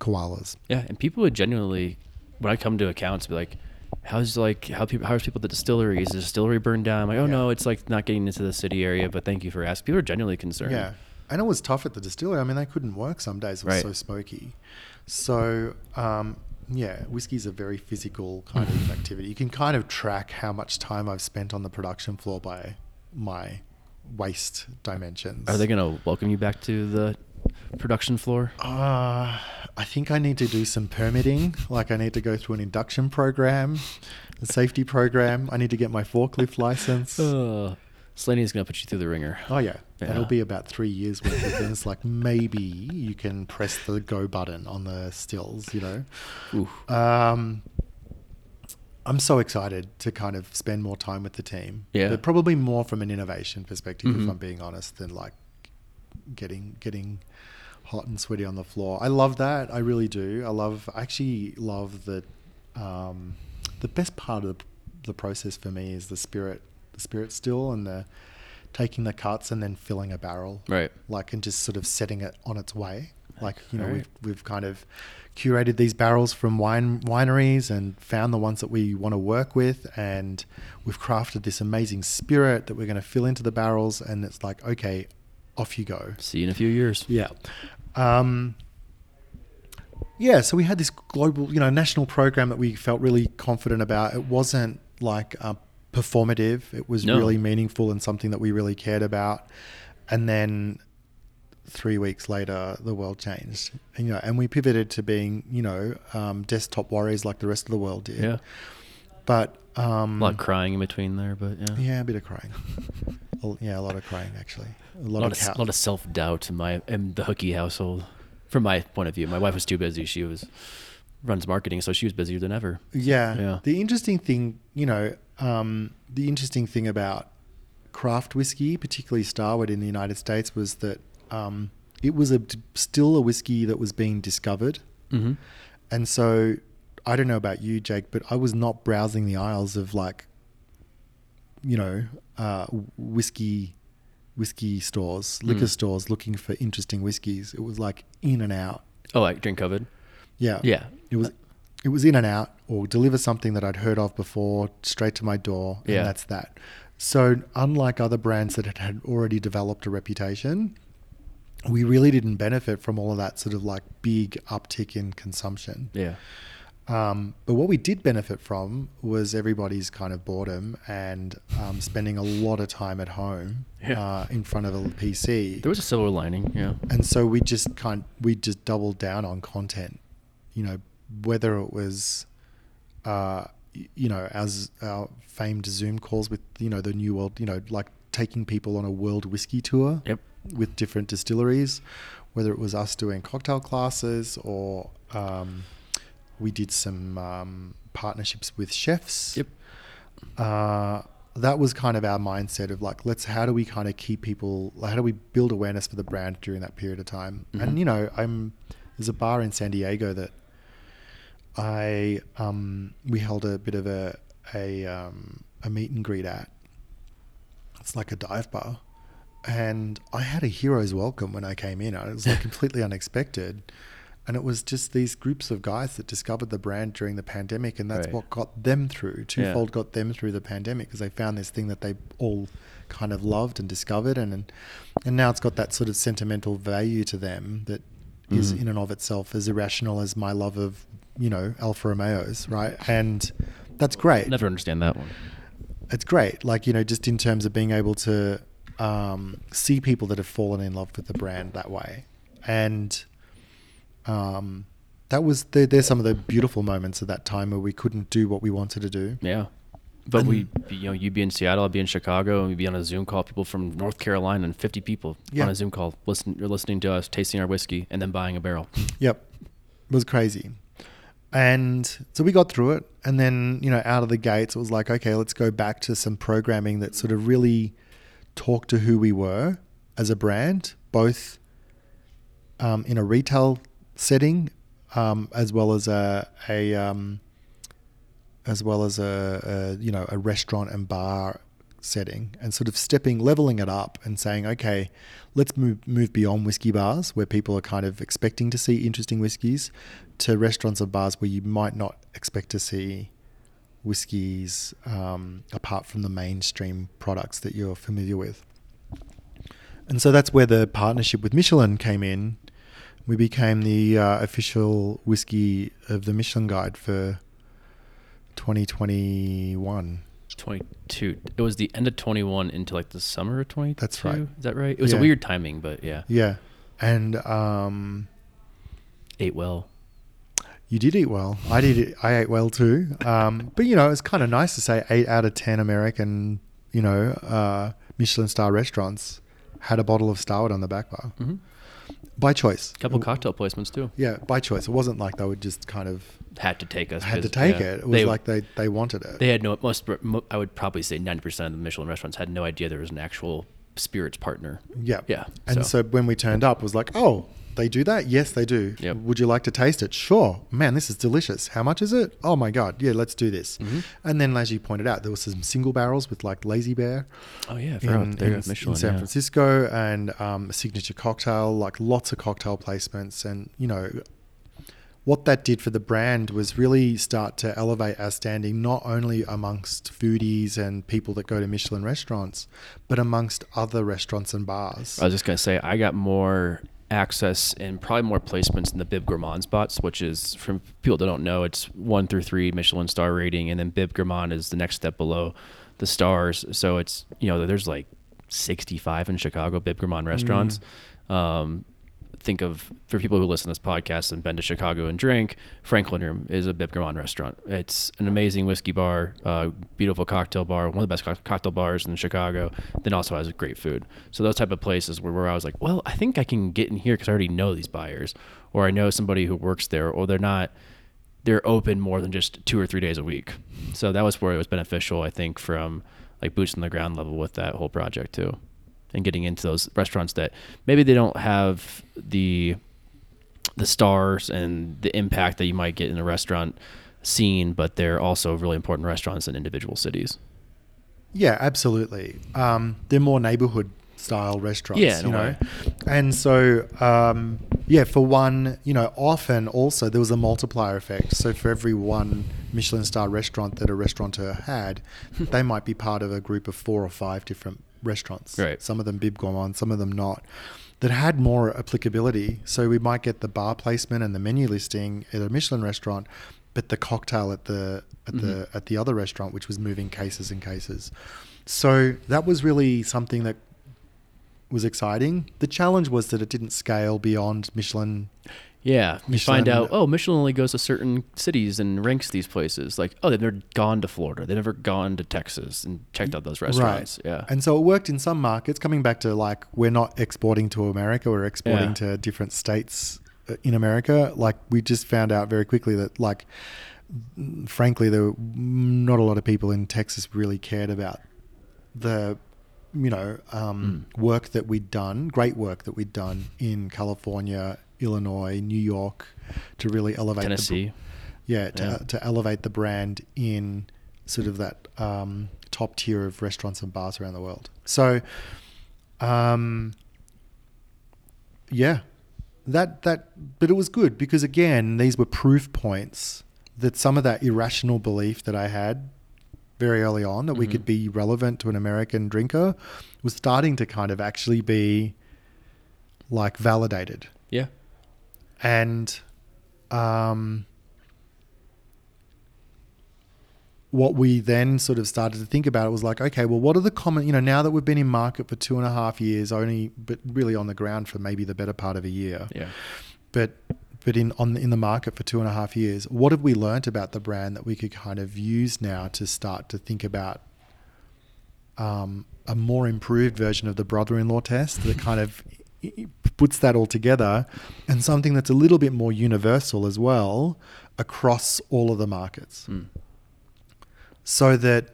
Koalas. Yeah, and people would genuinely, when I come to accounts, be like, "How's like how people how's people at the distillery? Is the distillery burned down?" I'm like, "Oh Yeah. no, it's like not getting into the city area." But thank you for asking. People are genuinely concerned. Yeah. And it was tough at the distillery. I mean, they couldn't work some days. It was Right. so smoky. So, um, yeah, whiskey's a very physical kind of <laughs> activity. You can kind of track how much time I've spent on the production floor by my waist dimensions. Are they gonna welcome you back to the production floor? Uh, I think I need to do some permitting. Like, I need to go through an induction program, a safety program. I need to get my forklift license. Uh, Slaney's gonna put you through the wringer. Oh yeah. Yeah. that'll be about three years worth of things. Like maybe you can press the go button on the stills. You know, Ooh. um, I'm so excited to kind of spend more time with the team. Yeah. but probably more from an innovation perspective, Mhm. if I'm being honest, than like getting getting hot and sweaty on the floor. I love that. I really do. I love. I actually love that. um, the best part of the, the process for me is the spirit, the spirit still, and the taking the cuts and then filling a barrel, Right. like and just sort of setting it on its way. Like you know, Alright. we've we've kind of curated these barrels from wine wineries and found the ones that we want to work with, and we've crafted this amazing spirit that we're going to fill into the barrels, and it's like okay, off you go. See you in a few years. Yeah. Um, yeah, so we had this global, you know, national program that we felt really confident about. It wasn't like uh, performative, it was No. really meaningful and something that we really cared about. And then three weeks later, the world changed. And, you know, and we pivoted to being, you know, um, desktop warriors like the rest of the world did. Yeah. But um, A lot of crying in between there, but yeah. yeah, a bit of crying. <laughs> Yeah, a lot of crying actually. A A lot, lot, of, of, cow- lot of self doubt in my in the Hukee household. From my point of view, my wife was too busy. She was runs marketing, so she was busier than ever. Yeah. Yeah. The interesting thing, you know, um, the interesting thing about craft whiskey, particularly Starward in the United States, was that um, it was a, still a whiskey that was being discovered. Mm-hmm. And so I don't know about you, Jake, but I was not browsing the aisles of like, you know, uh, whiskey whiskey stores, liquor Mm. stores looking for interesting whiskeys. It was like in and out. Oh, like drink covered. Yeah. Yeah. It was it was in and out or deliver something that I'd heard of before straight to my door and Yeah. that's that. So unlike other brands that had, had already developed a reputation, we really didn't benefit from all of that sort of like big uptick in consumption. Yeah. Um, but what we did benefit from was everybody's kind of boredom and um, spending a lot of time at home Yeah. uh, in front of a PC There was a silver lining. Yeah. and so we just kind we just doubled down on content you know whether it was uh you know as our famed zoom calls with you know the new world you know like taking people on a world whiskey tour Yep. with different distilleries whether it was us doing cocktail classes or um, we did some um, partnerships with chefs Yep. uh, that was kind of our mindset of like, let's how do we kind of keep people, how do we build awareness for the brand during that period of time? Mhm. And you know, I'm there's a bar in San Diego that I um, we held a bit of a a um, a meet and greet at. It's like a dive bar, and I had a hero's welcome when I came in. It was like <laughs> completely unexpected. And it was just these groups of guys that discovered the brand during the pandemic, and that's Right. what got them through. Yeah. Twofold got them through the pandemic because they found this thing that they all kind of loved and discovered, and and, and now it's got that sort of sentimental value to them that is Mhm. in and of itself as irrational as my love of you know, Alfa Romeos, right? And that's great. Never understand that one. It's great. Like, you know, just in terms of being able to um, see people that have fallen in love with the brand that way. And um, that was, there, there's some of the beautiful moments of that time where we couldn't do what we wanted to do. Yeah. But we, you know, you'd be in Seattle, I'd be in Chicago, and we'd be on a Zoom call. People from North Carolina and 50 people Yeah. on a Zoom call. Listen, you're listening to us, tasting our whiskey, and then buying a barrel. Yep. It was crazy. And so we got through it. And then, you know, out of the gates, it was like, okay, let's go back to some programming that sort of really talked to who we were as a brand, both um, in a retail setting um, as well as a, a um, as well as a, a you know a restaurant and bar setting and sort of stepping leveling it up and saying okay let's move move beyond whiskey bars where people are kind of expecting to see interesting whiskies to restaurants and bars where you might not expect to see whiskies um, apart from the mainstream products that you're familiar with. And so that's where the partnership with Michelin came in we became the uh, official whiskey of the Michelin Guide for 2021 22. It was the end of 21 into like the summer of 22. That's right. Is that right? It was Yeah. a weird timing, but yeah. yeah and um, Ate well. You did eat well. I did. It, I ate well too. Um, but you know, it's kind of nice to say eight out of ten American, you know, uh, Michelin star restaurants had a bottle of Starward on the back bar hmm by choice. A couple cocktail placements too. Yeah, by choice. It wasn't like they would just kind of Had to take us. had to take yeah, it. It was they, like they they wanted it. they had no most. I would probably say 90% of the Michelin restaurants had no idea there was an actual spirits partner. yeah, Yeah. And so. when we turned up, it was like, oh, they do that? Yes, they do. Yep. Would you like to taste it? Sure. Man, this is delicious. How much is it? Oh my god. Yeah, let's do this. Mhm. And then, as you pointed out, there was some single barrels with like Lazy Bear. oh yeah, forgot. in, in- Michelin, in San yeah. Francisco and um, a signature cocktail, like lots of cocktail placements. And, you know, what that did for the brand was really start to elevate our standing not only amongst foodies and people that go to Michelin restaurants, but amongst other restaurants and bars. I was just gonna say I got more access and probably more placements in the Bib Gourmand spots, which is from people that don't know, it's one through three Michelin star rating, and then Bib Gourmand is the next step below the stars. So it's you know there's like 65 in Chicago Bib Gourmand restaurants. Um, think of for people who listen to this podcast and been to Chicago and drink, Franklin Room is a Bib Gourmand restaurant. It's an amazing whiskey bar, uh, beautiful cocktail bar, one of the best co- cocktail bars in Chicago. Then also has great food. So those type of places where, where I was like, well, I think I can get in here because I already know these buyers, or I know somebody who works there, or they're not. They're open more than just two or three days a week. So that was where it was beneficial, I think, from like boots on the ground level with that whole project too and getting into those restaurants that maybe they don't have the the stars and the impact that you might get in a restaurant scene, but they're also really important restaurants in individual cities. Yeah, absolutely. Um, they're more neighborhood style restaurants, Yeah, you know. way. And so, um, yeah, for one, you know, often also there was a multiplier effect. So for every one Michelin star restaurant that a restaurateur had, <laughs> they might be part of a group of four or five different restaurants. Right. Some of them bib gourmand, some of them not. That had more applicability. So we might get the bar placement and the menu listing at a Michelin restaurant, but the cocktail at the at the Mhm. at the other restaurant, which was moving cases and cases. So that was really something that was exciting. The challenge was that it didn't scale beyond Michelin. Yeah, you Michelin- find out, oh, Michelin only goes to certain cities and ranks these places. Like, oh, they've never gone to Florida. They've never gone to Texas and checked out those restaurants. Right. Yeah. And so it worked in some markets, coming back to like, we're not exporting to America, we're exporting Yeah. to different states uh, in America. Like, we just found out very quickly that, like, frankly, there were not a lot of people in Texas really cared about the, you know, um, Mm. work that we'd done, great work that we'd done in California, Illinois, New York, to really elevate the Tennessee. yeah, to, Yeah. to elevate the brand in sort of that um, top tier of restaurants and bars around the world. So, um, yeah, that that, but it was good because again, these were proof points that some of that irrational belief that I had very early on that we Mhm. could be relevant to an American drinker was starting to kind of actually be like validated Yeah. And um, what we then sort of started to think about it was like, okay, well, what are the common, you know, now that we've been in market for two and a half years, only, but really on the ground for maybe the better part of a year, Yeah. but but in on in the market for two and a half years, what have we learnt about the brand that we could kind of use now to start to think about um, a more improved version of the brother-in-law test that kind of puts that all together, and something that's a little bit more universal as well across all of the markets Mm. so that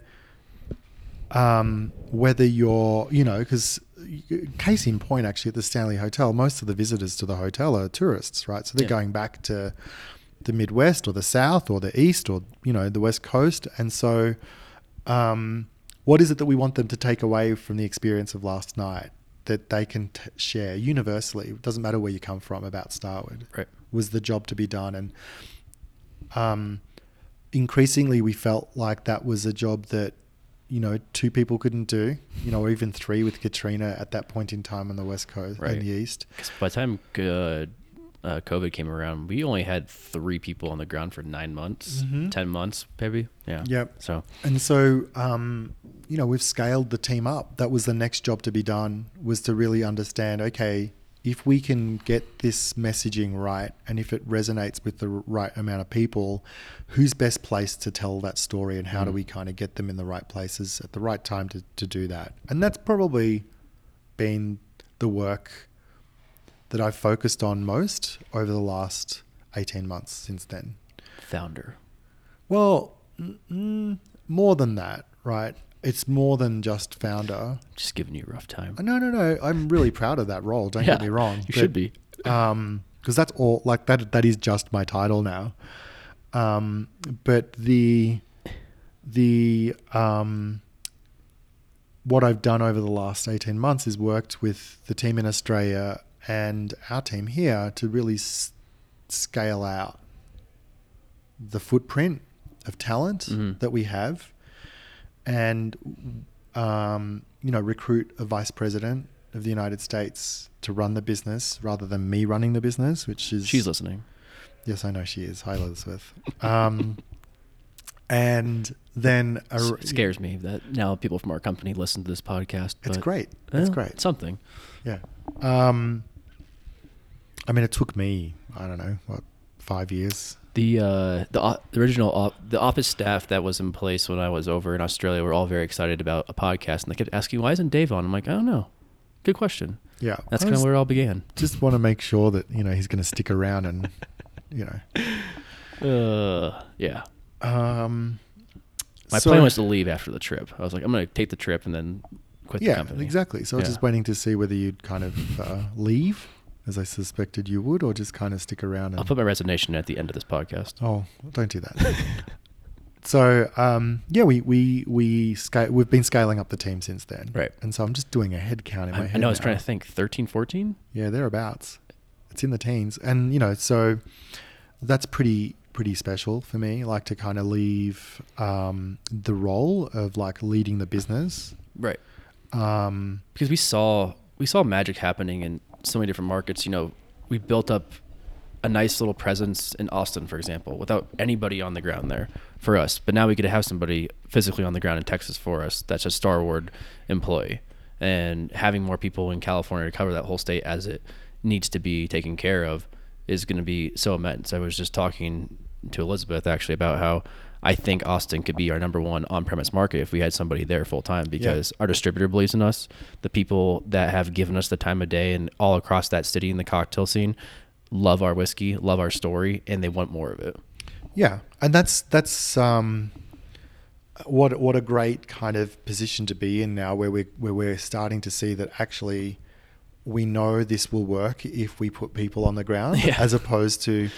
um, whether you're, you know, because case in point, actually, at the Stanley Hotel, most of the visitors to the hotel are tourists, right? So they're Yeah. going back to the Midwest or the South or the East or, you know, the West Coast. And so, um, what is it that we want them to take away from the experience of last night that they can t- share universally? It doesn't matter where you come from about Starward Right. was the job to be done and um, increasingly we felt like that was a job that you know two people couldn't do you know or even three with Katrina at that point in time on the west coast Right. and the east 'Cause by the time uh, uh, COVID came around, we only had three people on the ground for nine months, Mhm. ten months, maybe. Yeah. Yep. So and so um, you know we've scaled the team up that was the next job to be done was to really understand okay if we can get this messaging right and if it resonates with the right amount of people who's best placed to tell that story and how do Mm. we kind of get them in the right places at the right time to, to do that and that's probably been the work that i've focused on most over the last 18 months since then founder. well, mm, more than that, right? It's more than just founder. Just giving you a rough time. No, no, no. I'm really proud of that role. Don't get me wrong. You should be. Um, because that's all. Like that. That is just my title now. Um, but the the um, what I've done over the last 18 months is worked with the team in Australia and our team here to really s- scale out the footprint of talent Mhm. that we have and um, you know recruit a vice president of the United States to run the business rather than me running the business which is She's listening. Yes, I know she is. Hi, Elizabeth. Um, and then a, S- scares me that now people from our company listen to this podcast. It's great. It's well, great. Something. Yeah. Um, I mean, it took me, I don't know, what, five years? The uh, the, the original op- the office staff that was in place when I was over in Australia were all very excited about a podcast, and they kept asking, "Why isn't Dave on?" I'm like, "I don't know. Good question." Yeah. That's kind of where it all began. Just want to make sure that, you know, he's going to stick around and, you know. <laughs> Uh, yeah. Um, My so- plan was to leave after the trip. I was like, I'm going to take the trip and then quit the Yeah, company. exactly. So I was just waiting to see whether you'd kind of uh, leave, as I suspected you would, or just kind of stick around and. I'll put my resignation at the end of this podcast. Oh, don't do that. <laughs> so um, yeah, we we we scale, we've been scaling up the team since then, Right. And so I'm just doing a head count in my I, head. I know I was now. trying to think 13, 14? Yeah, thereabouts. It's in the teens, and you know, so that's pretty pretty special for me. Like to kind of leave um, the role of like leading the business. Right. Um, because we saw we saw magic happening in so many different markets. You know, we built up a nice little presence in Austin, for example, without anybody on the ground there for us. But now we could have somebody physically on the ground in Texas for us. That's a Starward employee, and having more people in California to cover that whole state as it needs to be taken care of is going to be so immense. I was just talking to Elizabeth actually about how. I think Austin could be our number one on-premise market if we had somebody there full time because our distributor believes in us. The people that have given us the time of day and all across that city in the cocktail scene love our whiskey, love our story, and they want more of it. Yeah, and that's that's um, what what a great kind of position to be in now, where we where we're starting to see that actually we know this will work if we put people on the ground, <laughs> Yeah. as opposed to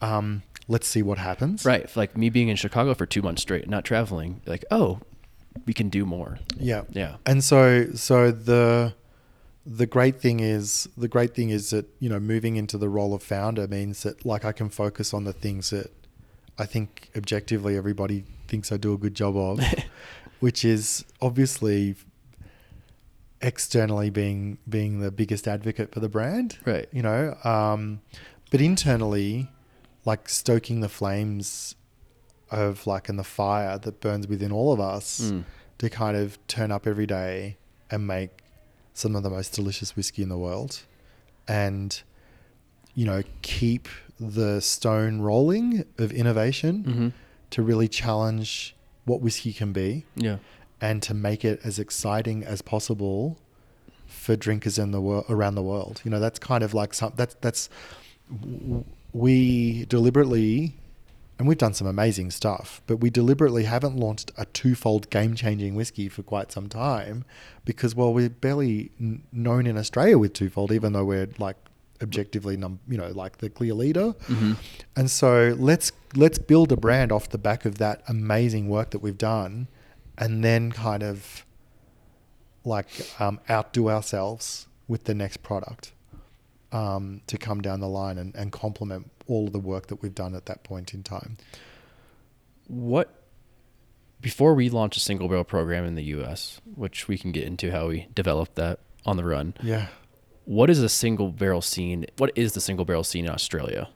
um, let's see what happens. Right. Like me being in Chicago for two months straight, not traveling, like, oh, we can do more. Yeah. Yeah. And so so the the great thing is the great thing is that you know moving into the role of founder means that like I can focus on the things that I think objectively everybody thinks I do a good job of, <laughs> which is obviously externally being being the biggest advocate for the brand, Right. You know, um, but internally, like stoking the flames of like and the fire that burns within all of us Mm. to kind of turn up every day and make some of the most delicious whiskey in the world and you know keep the stone rolling of innovation Mm-hmm. to really challenge what whiskey can be Yeah. and to make it as exciting as possible for drinkers in the world around the world. You know, that's kind of like some that's that's we deliberately and we've done some amazing stuff, but we deliberately haven't launched a twofold game-changing whiskey for quite some time because well, we're barely n- known in Australia with twofold, even though we're like objectively, num- you know, like the clear leader. Mm-hmm. And so let's let's build a brand off the back of that amazing work that we've done, and then kind of like um, outdo ourselves with the next product um, to come down the line and, and complement all of the work that we've done at that point in time. What before we launch a single barrel program in the U.S., which we can get into how we developed that on the run. Yeah, What is a single barrel scene? What is the single barrel scene in Australia?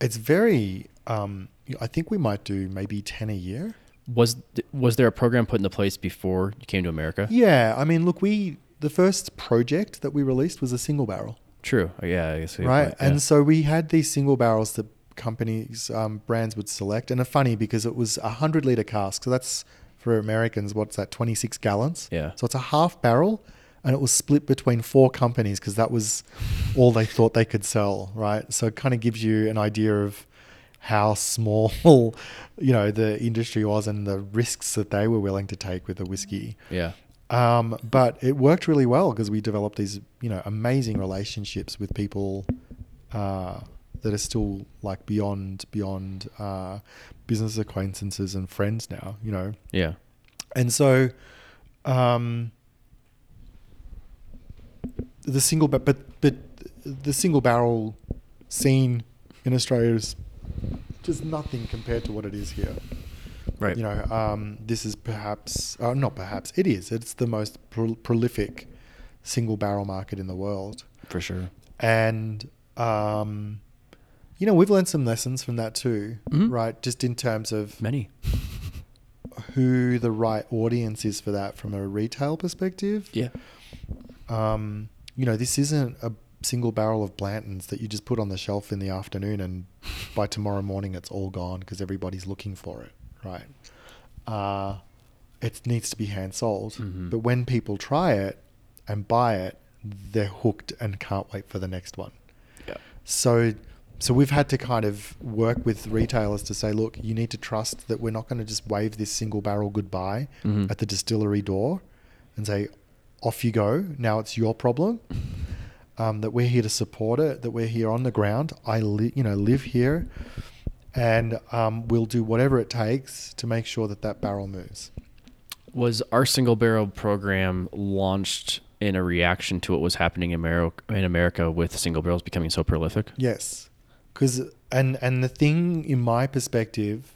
it's very. Um, I think we might do maybe ten a year. Was th- was there a program put into place before you came to America? Yeah, I mean, look, we the first project that we released was a single barrel. True. Oh, Yeah, I right? yeah. And so we had these single barrels that companies, um, brands would select, and it's funny because it was a hundred liter cask. So that's for Americans, what's that? Twenty six gallons. Yeah. So it's a half barrel, and it was split between four companies because that was all they thought they could sell, right? So it kind of gives you an idea of how small, <laughs> you know, the industry was and the risks that they were willing to take with the whiskey. yeah. Um, but it worked really well because we developed these, you know, amazing relationships with people uh, that are still like beyond beyond uh, business acquaintances and friends now, you know. Yeah. And so, um, the single but but but the single barrel scene in Australia is just nothing compared to what it is here. Right. You know, um, this is perhaps, uh, not perhaps, it is. It's the most pro- prolific single barrel market in the world. For sure. And, um, you know, we've learned some lessons from that too, Mhm. right? Just in terms of Many. <laughs> who the right audience is for that from a retail perspective. Yeah. Um, you know, this isn't a single barrel of Blanton's that you just put on the shelf in the afternoon and by tomorrow morning it's all gone because everybody's looking for it, right? Uh, it needs to be hand sold. Mhm. But when people try it and buy it, they're hooked and can't wait for the next one. Yeah. So, so we've had to kind of work with retailers to say, look, you need to trust that we're not going to just wave this single barrel goodbye Mhm. at the distillery door and say, off you go. Now it's your problem. <laughs> Um, that we're here to support it. That we're here on the ground. I li- you know live here, and um, we'll do whatever it takes to make sure that that barrel moves. Was our single barrel program launched in a reaction to what was happening in America, in America with single barrels becoming so prolific? Yes, because and and the thing in my perspective,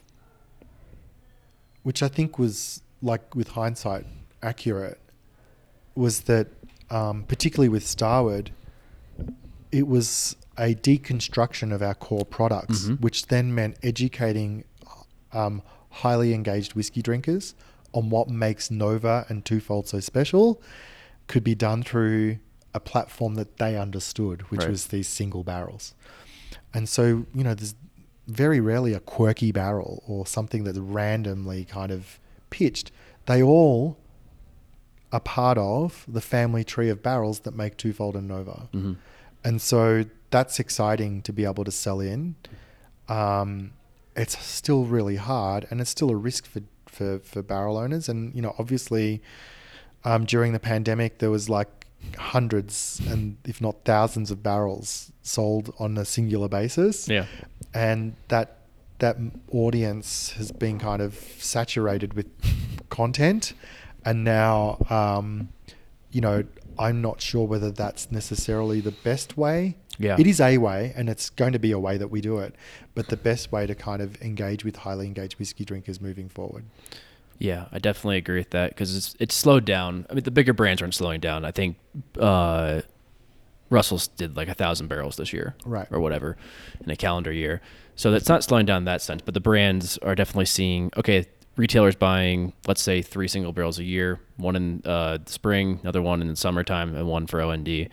which I think was like with hindsight accurate, was that um, particularly with Starward, it was a deconstruction of our core products, Mhm. which then meant educating um, highly engaged whiskey drinkers on what makes Nova and Twofold so special, could be done through a platform that they understood, which Right. was these single barrels. And so, you know, there's very rarely a quirky barrel or something that's randomly kind of pitched. They all are part of the family tree of barrels that make Twofold and Nova. Mm-hmm. And so that's exciting to be able to sell in. Um, it's still really hard and it's still a risk for, for, for barrel owners. And, you know, obviously um, during the pandemic, there was like hundreds and if not thousands of barrels sold on a singular basis. Yeah. And that that audience has been kind of saturated with content. And now, um, you know, I'm not sure whether that's necessarily the best way. Yeah. It is a way, and it's going to be a way that we do it, but the best way to kind of engage with highly engaged whiskey drinkers moving forward. Yeah, I definitely agree with that because it's it's slowed down. I mean, the bigger brands aren't slowing down. I think uh, Russell's did like a thousand barrels this year, Right. or whatever, in a calendar year. So that's not slowing down in that sense, but the brands are definitely seeing okay. Retailers buying, let's say, three single barrels a year, one in uh, spring, another one in the summertime, and one for OND.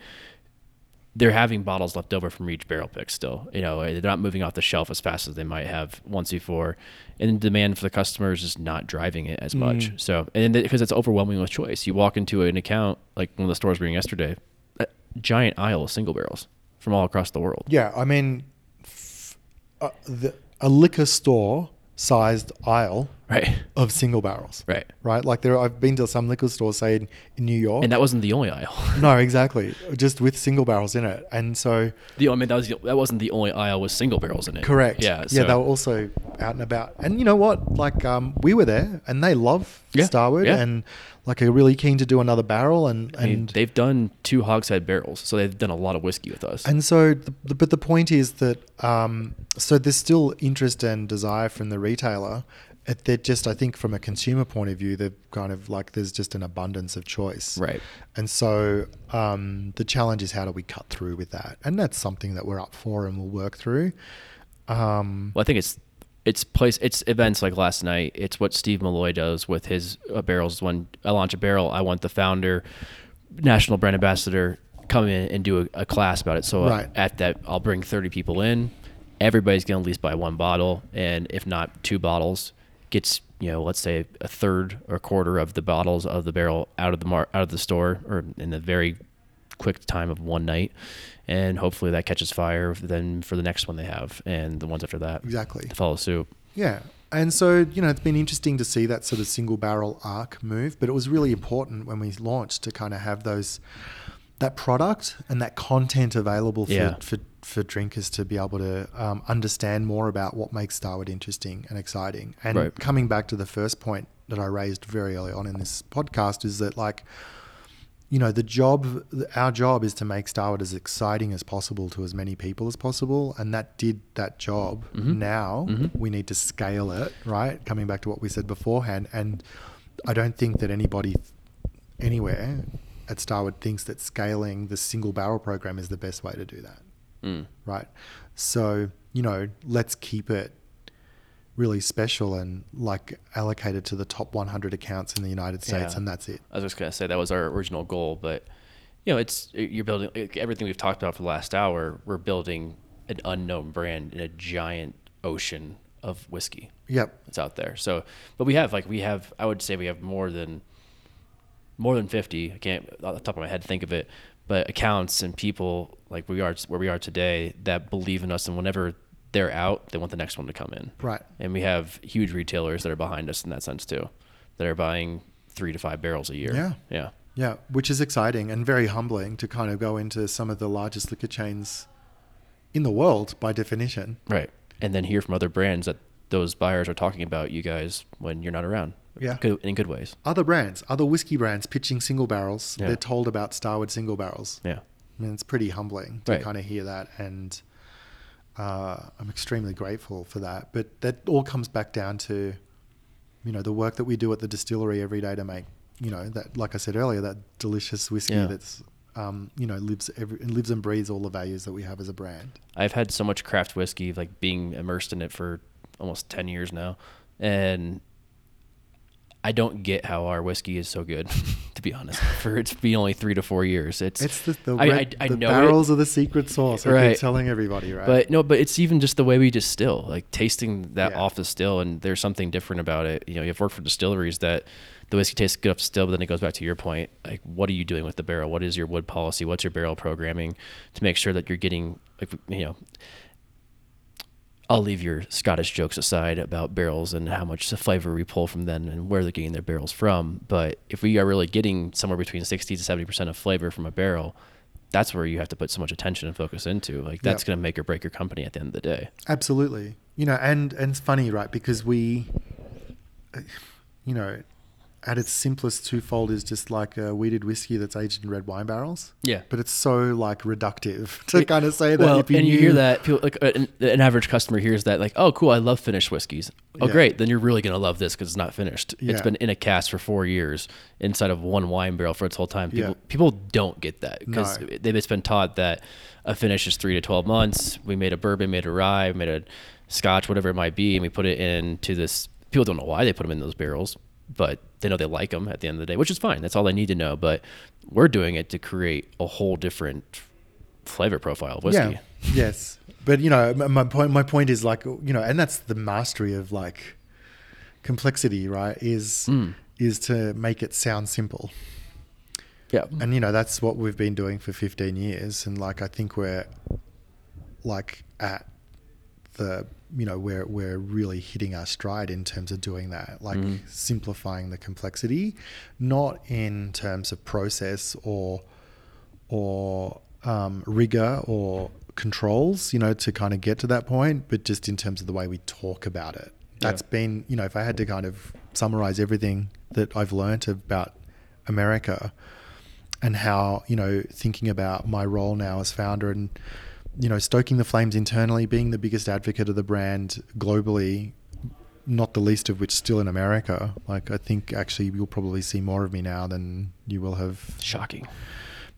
They're having bottles left over from each barrel pick still. You know, they're not moving off the shelf as fast as they might have once before, and demand for the customers is not driving it as much. So, and because it's overwhelming with choice, you walk into an account like one of the stores we were in yesterday, a giant aisle of single barrels from all across the world. Yeah, I mean, f- uh, the, a liquor store sized aisle Right, of single barrels. right. Right, like there, I've been to some liquor stores, say in, in New York. And that wasn't the only aisle. <laughs> no, exactly, just with single barrels in it, and so The I mean that was the, that wasn't the only aisle with single barrels in it. correct. Yeah. yeah, they were also out and about, and you know what? Like, um, we were there, and they love Yeah, Starward, yeah. and like are really keen to do another barrel, and I mean, and they've done two hogshead barrels, so they've done a lot of whiskey with us. And so, the, the- but the point is that um, so there's still interest and desire from the retailer. It, they're just, I think, from a consumer point of view, they're kind of like there's just an abundance of choice. right. And so um, the challenge is how do we cut through with that? And that's something that we're up for and we'll work through. Um, Well, I think it's it's place it's events like last night. It's what Steve Malloy does with his uh, barrels. When I launch a barrel, I want the founder, national brand ambassador, come in and do a, a class about it. So uh, Right. at that, I'll bring thirty people in. Everybody's gonna at least buy one bottle, and if not two bottles, gets you know let's say a third or quarter of the bottles of the barrel out of the mar- out of the store or in the very quick time of one night and hopefully that catches fire then for the next one they have and the ones after that exactly. to follow suit. Yeah. And so, you know, it's been interesting to see that sort of single barrel arc move, but it was really important when we launched to kind of have those that product and that content available for, Yeah. for, for drinkers to be able to um, understand more about what makes Starward interesting and exciting. And Right. coming back to the first point that I raised very early on in this podcast is that like you know the job our job is to make Starward as exciting as possible to as many people as possible and that did that job Mhm. now Mhm. we need to scale it right coming back to what we said beforehand and i don't think that anybody anywhere at Starward thinks that scaling the single barrel program is the best way to do that Mm. right so you know let's keep it really special and like allocated to the top 100 accounts in the united states Yeah. and that's it I was just gonna say that was our original goal, but you know, it's you're building everything we've talked about for the last hour. We're building an unknown brand in a giant ocean of whiskey yep it's out there. So, but we have like we have I would say we have more than more than 50 i can't off the top of my head think of it but accounts and people like we are where we are today that believe in us and whenever they're out they want the next one to come in. Right. And we have huge retailers that are behind us in that sense too that are buying three to five barrels a year. Yeah. yeah. Yeah, which is exciting and very humbling to kind of go into some of the largest liquor chains in the world by definition. right. And then hear from other brands that those buyers are talking about you guys when you're not around Yeah. good, in good ways Other brands, other whiskey brands pitching single barrels, Yeah. they're told about Starward single barrels. yeah I mean, it's pretty humbling to Right. kind of hear that. And uh, I'm extremely grateful for that. But that all comes back down to, you know, the work that we do at the distillery every day to make, you know, that, like I said earlier, that delicious whiskey Yeah. that's, um, you know, lives every, lives and breathes all the values that we have as a brand. I've had so much craft whiskey, like being immersed in it for almost 10 years now. And I don't get how our whiskey is so good, <laughs> to be honest. For it's been only three to four years. It's, It's the, the, I- red, I- I the know it. barrels are the secret sauce. Right. telling everybody, right? but no, but it's even just the way we distill, like tasting that Yeah. off the still. And there's something different about it. You know, you've worked for distilleries that the whiskey tastes good off the still, but then it goes back to your point. Like, what are you doing with the barrel? What is your wood policy? What's your barrel programming to make sure that you're getting, like, you know, I'll leave your Scottish jokes aside about barrels and how much flavor we pull from them and where they're getting their barrels from. But if we are really getting somewhere between 60 to 70% of flavor from a barrel, that's where you have to put so much attention and focus into. Like, that's Yeah. going to make or break your company at the end of the day. Absolutely. You know, and and it's funny, right? Because we, uh, you know, at its simplest twofold is just like a wheated whiskey that's aged in red wine barrels. Yeah. But it's so like reductive <laughs> to kind of say that. Well, if and you hear that, people, like an, an average customer hears that, like, oh, cool, I love finished whiskeys. Oh, Yeah. great, then you're really gonna love this because it's not finished. It's been in a cask for four years inside of one wine barrel for its whole time. People, Yeah. people don't get that because No. they've been taught that a finish is three to twelve months. We made a bourbon, made a rye, made a scotch, whatever it might be, and we put it into this. People don't know why they put them in those barrels, but they know they like them at the end of the day, which is fine. That's all they need to know. But we're doing it to create a whole different flavor profile of whiskey. Yeah. yes. But you know, my- point my point is like you know, and that's the mastery of like complexity, right? Is Mm. is to make it sound simple. Yeah. And you know, that's what we've been doing for 15 years and like I think we're like at the you know, we're we're really hitting our stride in terms of doing that, like Mhm. simplifying the complexity, not in terms of process or or um, rigor or controls, you know, to kind of get to that point, but just in terms of the way we talk about it. That's Yeah. been, you know, if I had to kind of summarize everything that I've learned about America and how, you know, thinking about my role now as founder and, you know, stoking the flames internally, being the biggest advocate of the brand globally, not the least of which still in America. Like, I think actually you'll probably see more of me now than you will have Shocking.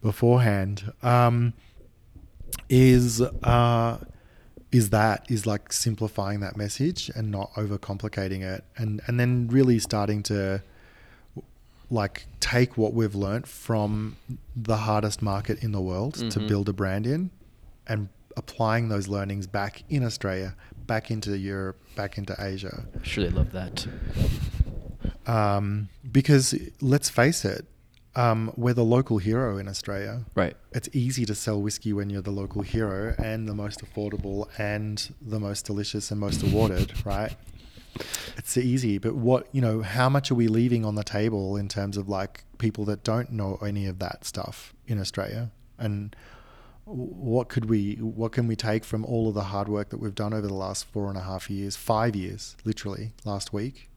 beforehand um, is uh, is that is like simplifying that message and not overcomplicating it and and then really starting to like take what we've learnt from the hardest market in the world to Mhm. build a brand in and applying those learnings back in Australia back into Europe back into Asia Sure, they love that. um, because let's face it um, we're the local hero in Australia Right. it's easy to sell whiskey when you're the local hero and the most affordable and the most delicious and most awarded, <laughs> right? It's easy, but what, you know, how much are we leaving on the table in terms of like people that don't know any of that stuff in Australia? And what could we, what can we take from all of the hard work that we've done over the last four and a half years, five years, literally last week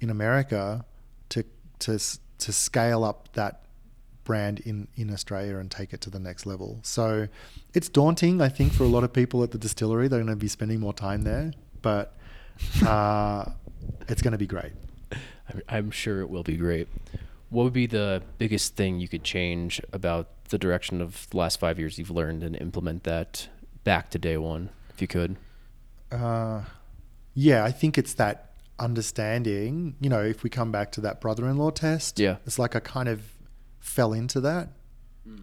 in America to, to, to scale up that brand in in Australia and take it to the next level. So it's daunting, I think, for a lot of people at the distillery. They're going to be spending more time there, but uh, it's going to be great. <laughs> I'm, I'm sure it will be great. What would be the biggest thing you could change about the direction of the last five years you've learned and implement that back to day one, if you could? Uh, yeah, I think it's that understanding. You know, if we come back to that brother-in-law test, Yeah. it's like I kind of fell into that.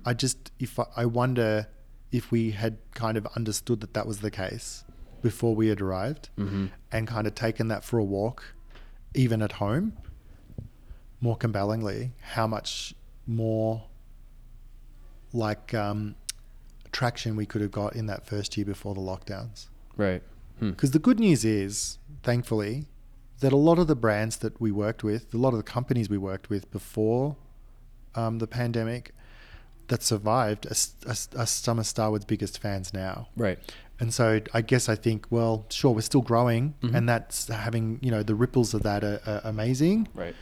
I just, if I, I wonder if we had kind of understood that that was the case before we had arrived, Mm-hmm. and kind of taken that for a walk, even at home, more compellingly, how much more like um, traction we could have got in that first year before the lockdowns. Right. Hmm. Because the good news is, thankfully, that a lot of the brands that we worked with, a lot of the companies we worked with before um, the pandemic that survived are, are, are some of Starward's biggest fans now. Right. And so I guess I think, well, sure, we're still growing, Mhm. and that's having, you know, the ripples of that are, are amazing. Right.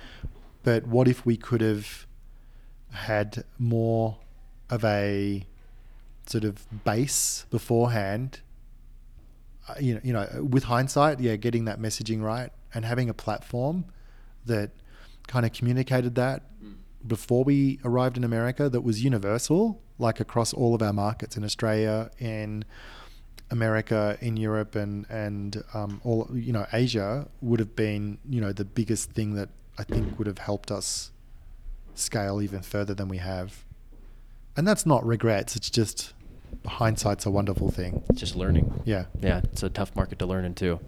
But what if we could have had more of a sort of base beforehand? Uh, you know, you know, with hindsight, yeah, getting that messaging right and having a platform that kind of communicated that before we arrived in America that was universal, like across all of our markets in Australia, in America, in Europe, and and um, all you know, Asia would have been you know the biggest thing that I think would have helped us scale even further than we have. And that's not regrets; it's just hindsight's a wonderful thing. Just learning. Yeah, Yeah, it's a tough market to learn into.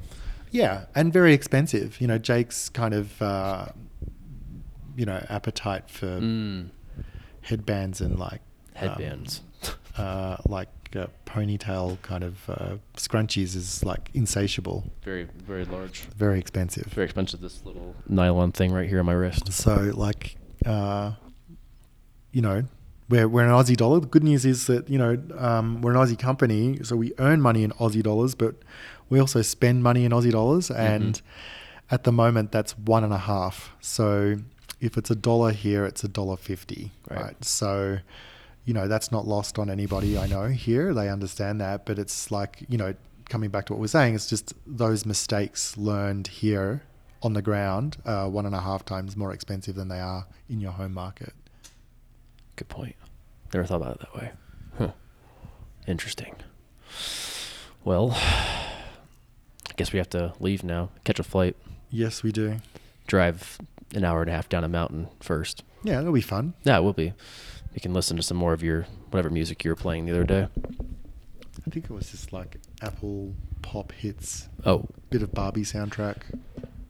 yeah, and very expensive. You know, Jake's kind of uh, you know appetite for Mm. headbands and like um, Headbands. uh, like uh, ponytail kind of uh, scrunchies is like insatiable, very, very large. very expensive. Very expensive. This little nylon thing right here on my wrist. So like, uh, you know, we're we're an Aussie dollar. The good news is that you know um, we're an Aussie company, so we earn money in Aussie dollars, but we also spend money in Aussie dollars, and at the moment that's one and a half. So if it's a dollar here, it's a dollar fifty, Right. right? So, you know, that's not lost on anybody I know here. They understand that, but it's like you know, coming back to what we're saying, it's just those mistakes learned here on the ground are one and a half times more expensive than they are in your home market. Good point. Never thought about it that way. Huh. Interesting. Well, I guess we have to leave now. Catch a flight. Yes, we do. Drive an hour and a half down a mountain first. Yeah, it'll be fun. Yeah, it will be. We can listen to some more of your whatever music you were playing the other day. I think it was just like Apple pop hits, Oh, bit of Barbie soundtrack.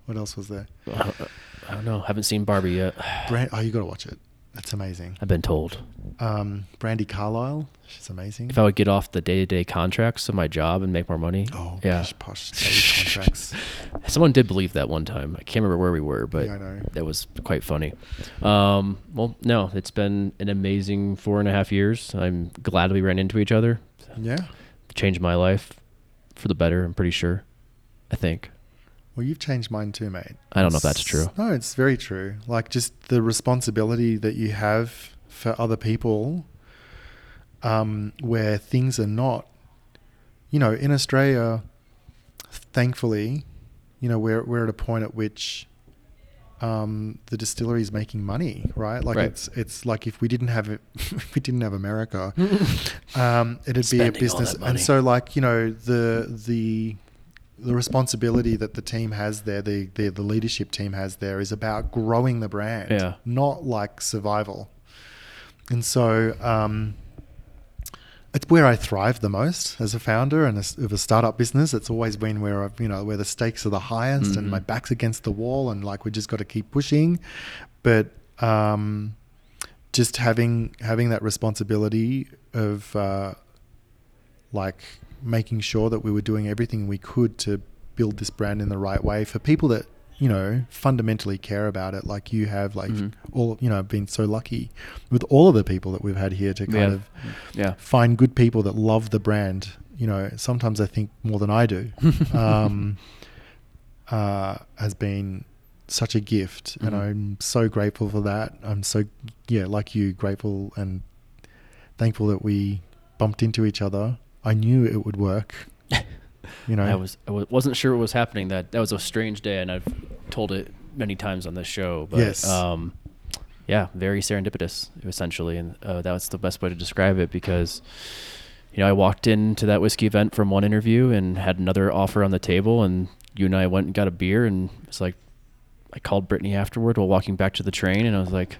What else was there? I I don't know. Haven't seen Barbie yet. Brand, oh, you got to watch it. That's amazing. I've been told. Um, Brandi Carlile, she's amazing. If I would get off the day-to-day contracts of my job and make more money. oh, yeah. posh, posh daily <laughs> contracts. Someone did believe that one time. I can't remember where we were, but Yeah, I know. that was quite funny. Um, well, no, it's been an amazing four and a half years. I'm glad we ran into each other. Yeah. Changed my life for the better. I'm pretty sure. I think. Well, you've changed mine too, mate. I don't know if that's true. No, it's very true. Like just the responsibility that you have for other people, um, where things are not, you know, in Australia, thankfully, you know, we're we're at a point at which um, the distillery is making money, right? Like Right. it's it's like if we didn't have it, <laughs> if we didn't have America, <laughs> um, it'd Spending be a business. And so, like you know, the the the responsibility that the team has there, the, the the leadership team has there, is about growing the brand, Yeah. not like survival. And so, um, it's where I thrive the most as a founder and as, of a startup business. It's always been where I've, you know, where the stakes are the highest and Mhm. my back's against the wall and like we just got to keep pushing. But um, just having having that responsibility of uh, like making sure that we were doing everything we could to build this brand in the right way for people that you know fundamentally care about it like you have like Mhm. all you know I've been so lucky with all of the people that we've had here to kind Yeah. of Yeah. find good people that love the brand you know sometimes I think more than I do <laughs> um, uh, has been such a gift and Mhm. I'm so grateful for that I'm so yeah like you grateful and thankful that we bumped into each other I knew it would work <laughs> you know I was I wasn't sure what was happening. That that was a strange day, and I've told it many times on this show. But Yes. um, yeah, very serendipitous, essentially, and uh, that was the best way to describe it because. You know, I walked into that whiskey event from one interview and had another offer on the table, and you and I went and got a beer, and it's like, I called Brittany afterward while walking back to the train, and I was like,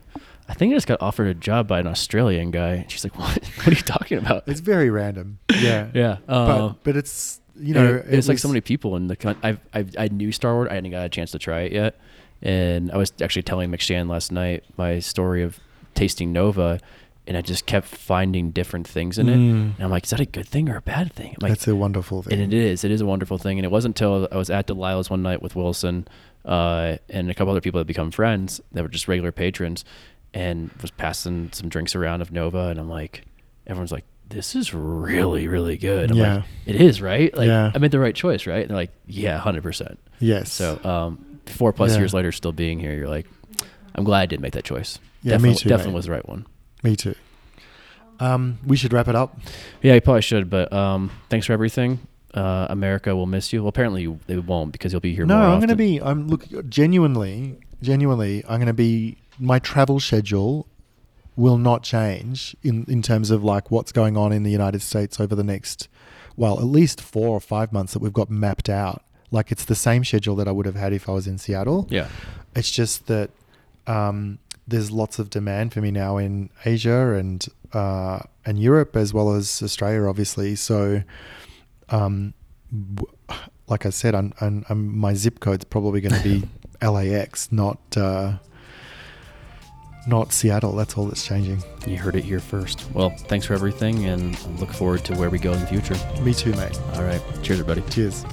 I think I just got offered a job by an Australian guy. And she's like, <laughs> What? What are you talking about? it's very random <laughs> yeah yeah, uh, but but it's you know it- it's it like so many people in the con- I've, I've I knew Starward's. I hadn't got a chance to try it yet, and I was actually telling McShann last night my story of tasting Nova, and I just kept finding different things in it, Mm. and I'm like, is that a good thing or a bad thing? Like, that's a wonderful thing and it is. It is a wonderful thing. And it wasn't until I was at Delilah's one night with Wilson uh, and a couple other people that become friends that were just regular patrons and was passing some drinks around of Nova. And I'm like, everyone's like, this is really, really good. I'm Yeah. like, it is, right? Like, Yeah. I made the right choice, right? And they're like, yeah, 100%. yes So, um, four plus Yeah. years later, still being here, you're like, I'm glad I did make that choice. Yeah, me definitely, too, Definitely was the right one. me too um we should wrap it up Yeah, you probably should. But um, thanks for everything. Uh, America will miss you. Well, apparently you, they won't because you'll be here no more i'm going to be i'm look genuinely genuinely i'm going to be my travel schedule will not change in in terms of like what's going on in the united states over the next well at least four or five months that we've got mapped out like it's the same schedule that i would have had if i was in seattle Yeah. it's just that um, there's lots of demand for me now in Asia and uh, and Europe as well as Australia, obviously. So, um, w- like I said, I'm, I'm, I'm, my zip code's probably going to be <laughs> LAX, not uh, not Seattle. That's all that's changing. You heard it here first. Well, thanks for everything, and I look forward to where we go in the future. Me too, mate. All right. Cheers, everybody. Cheers.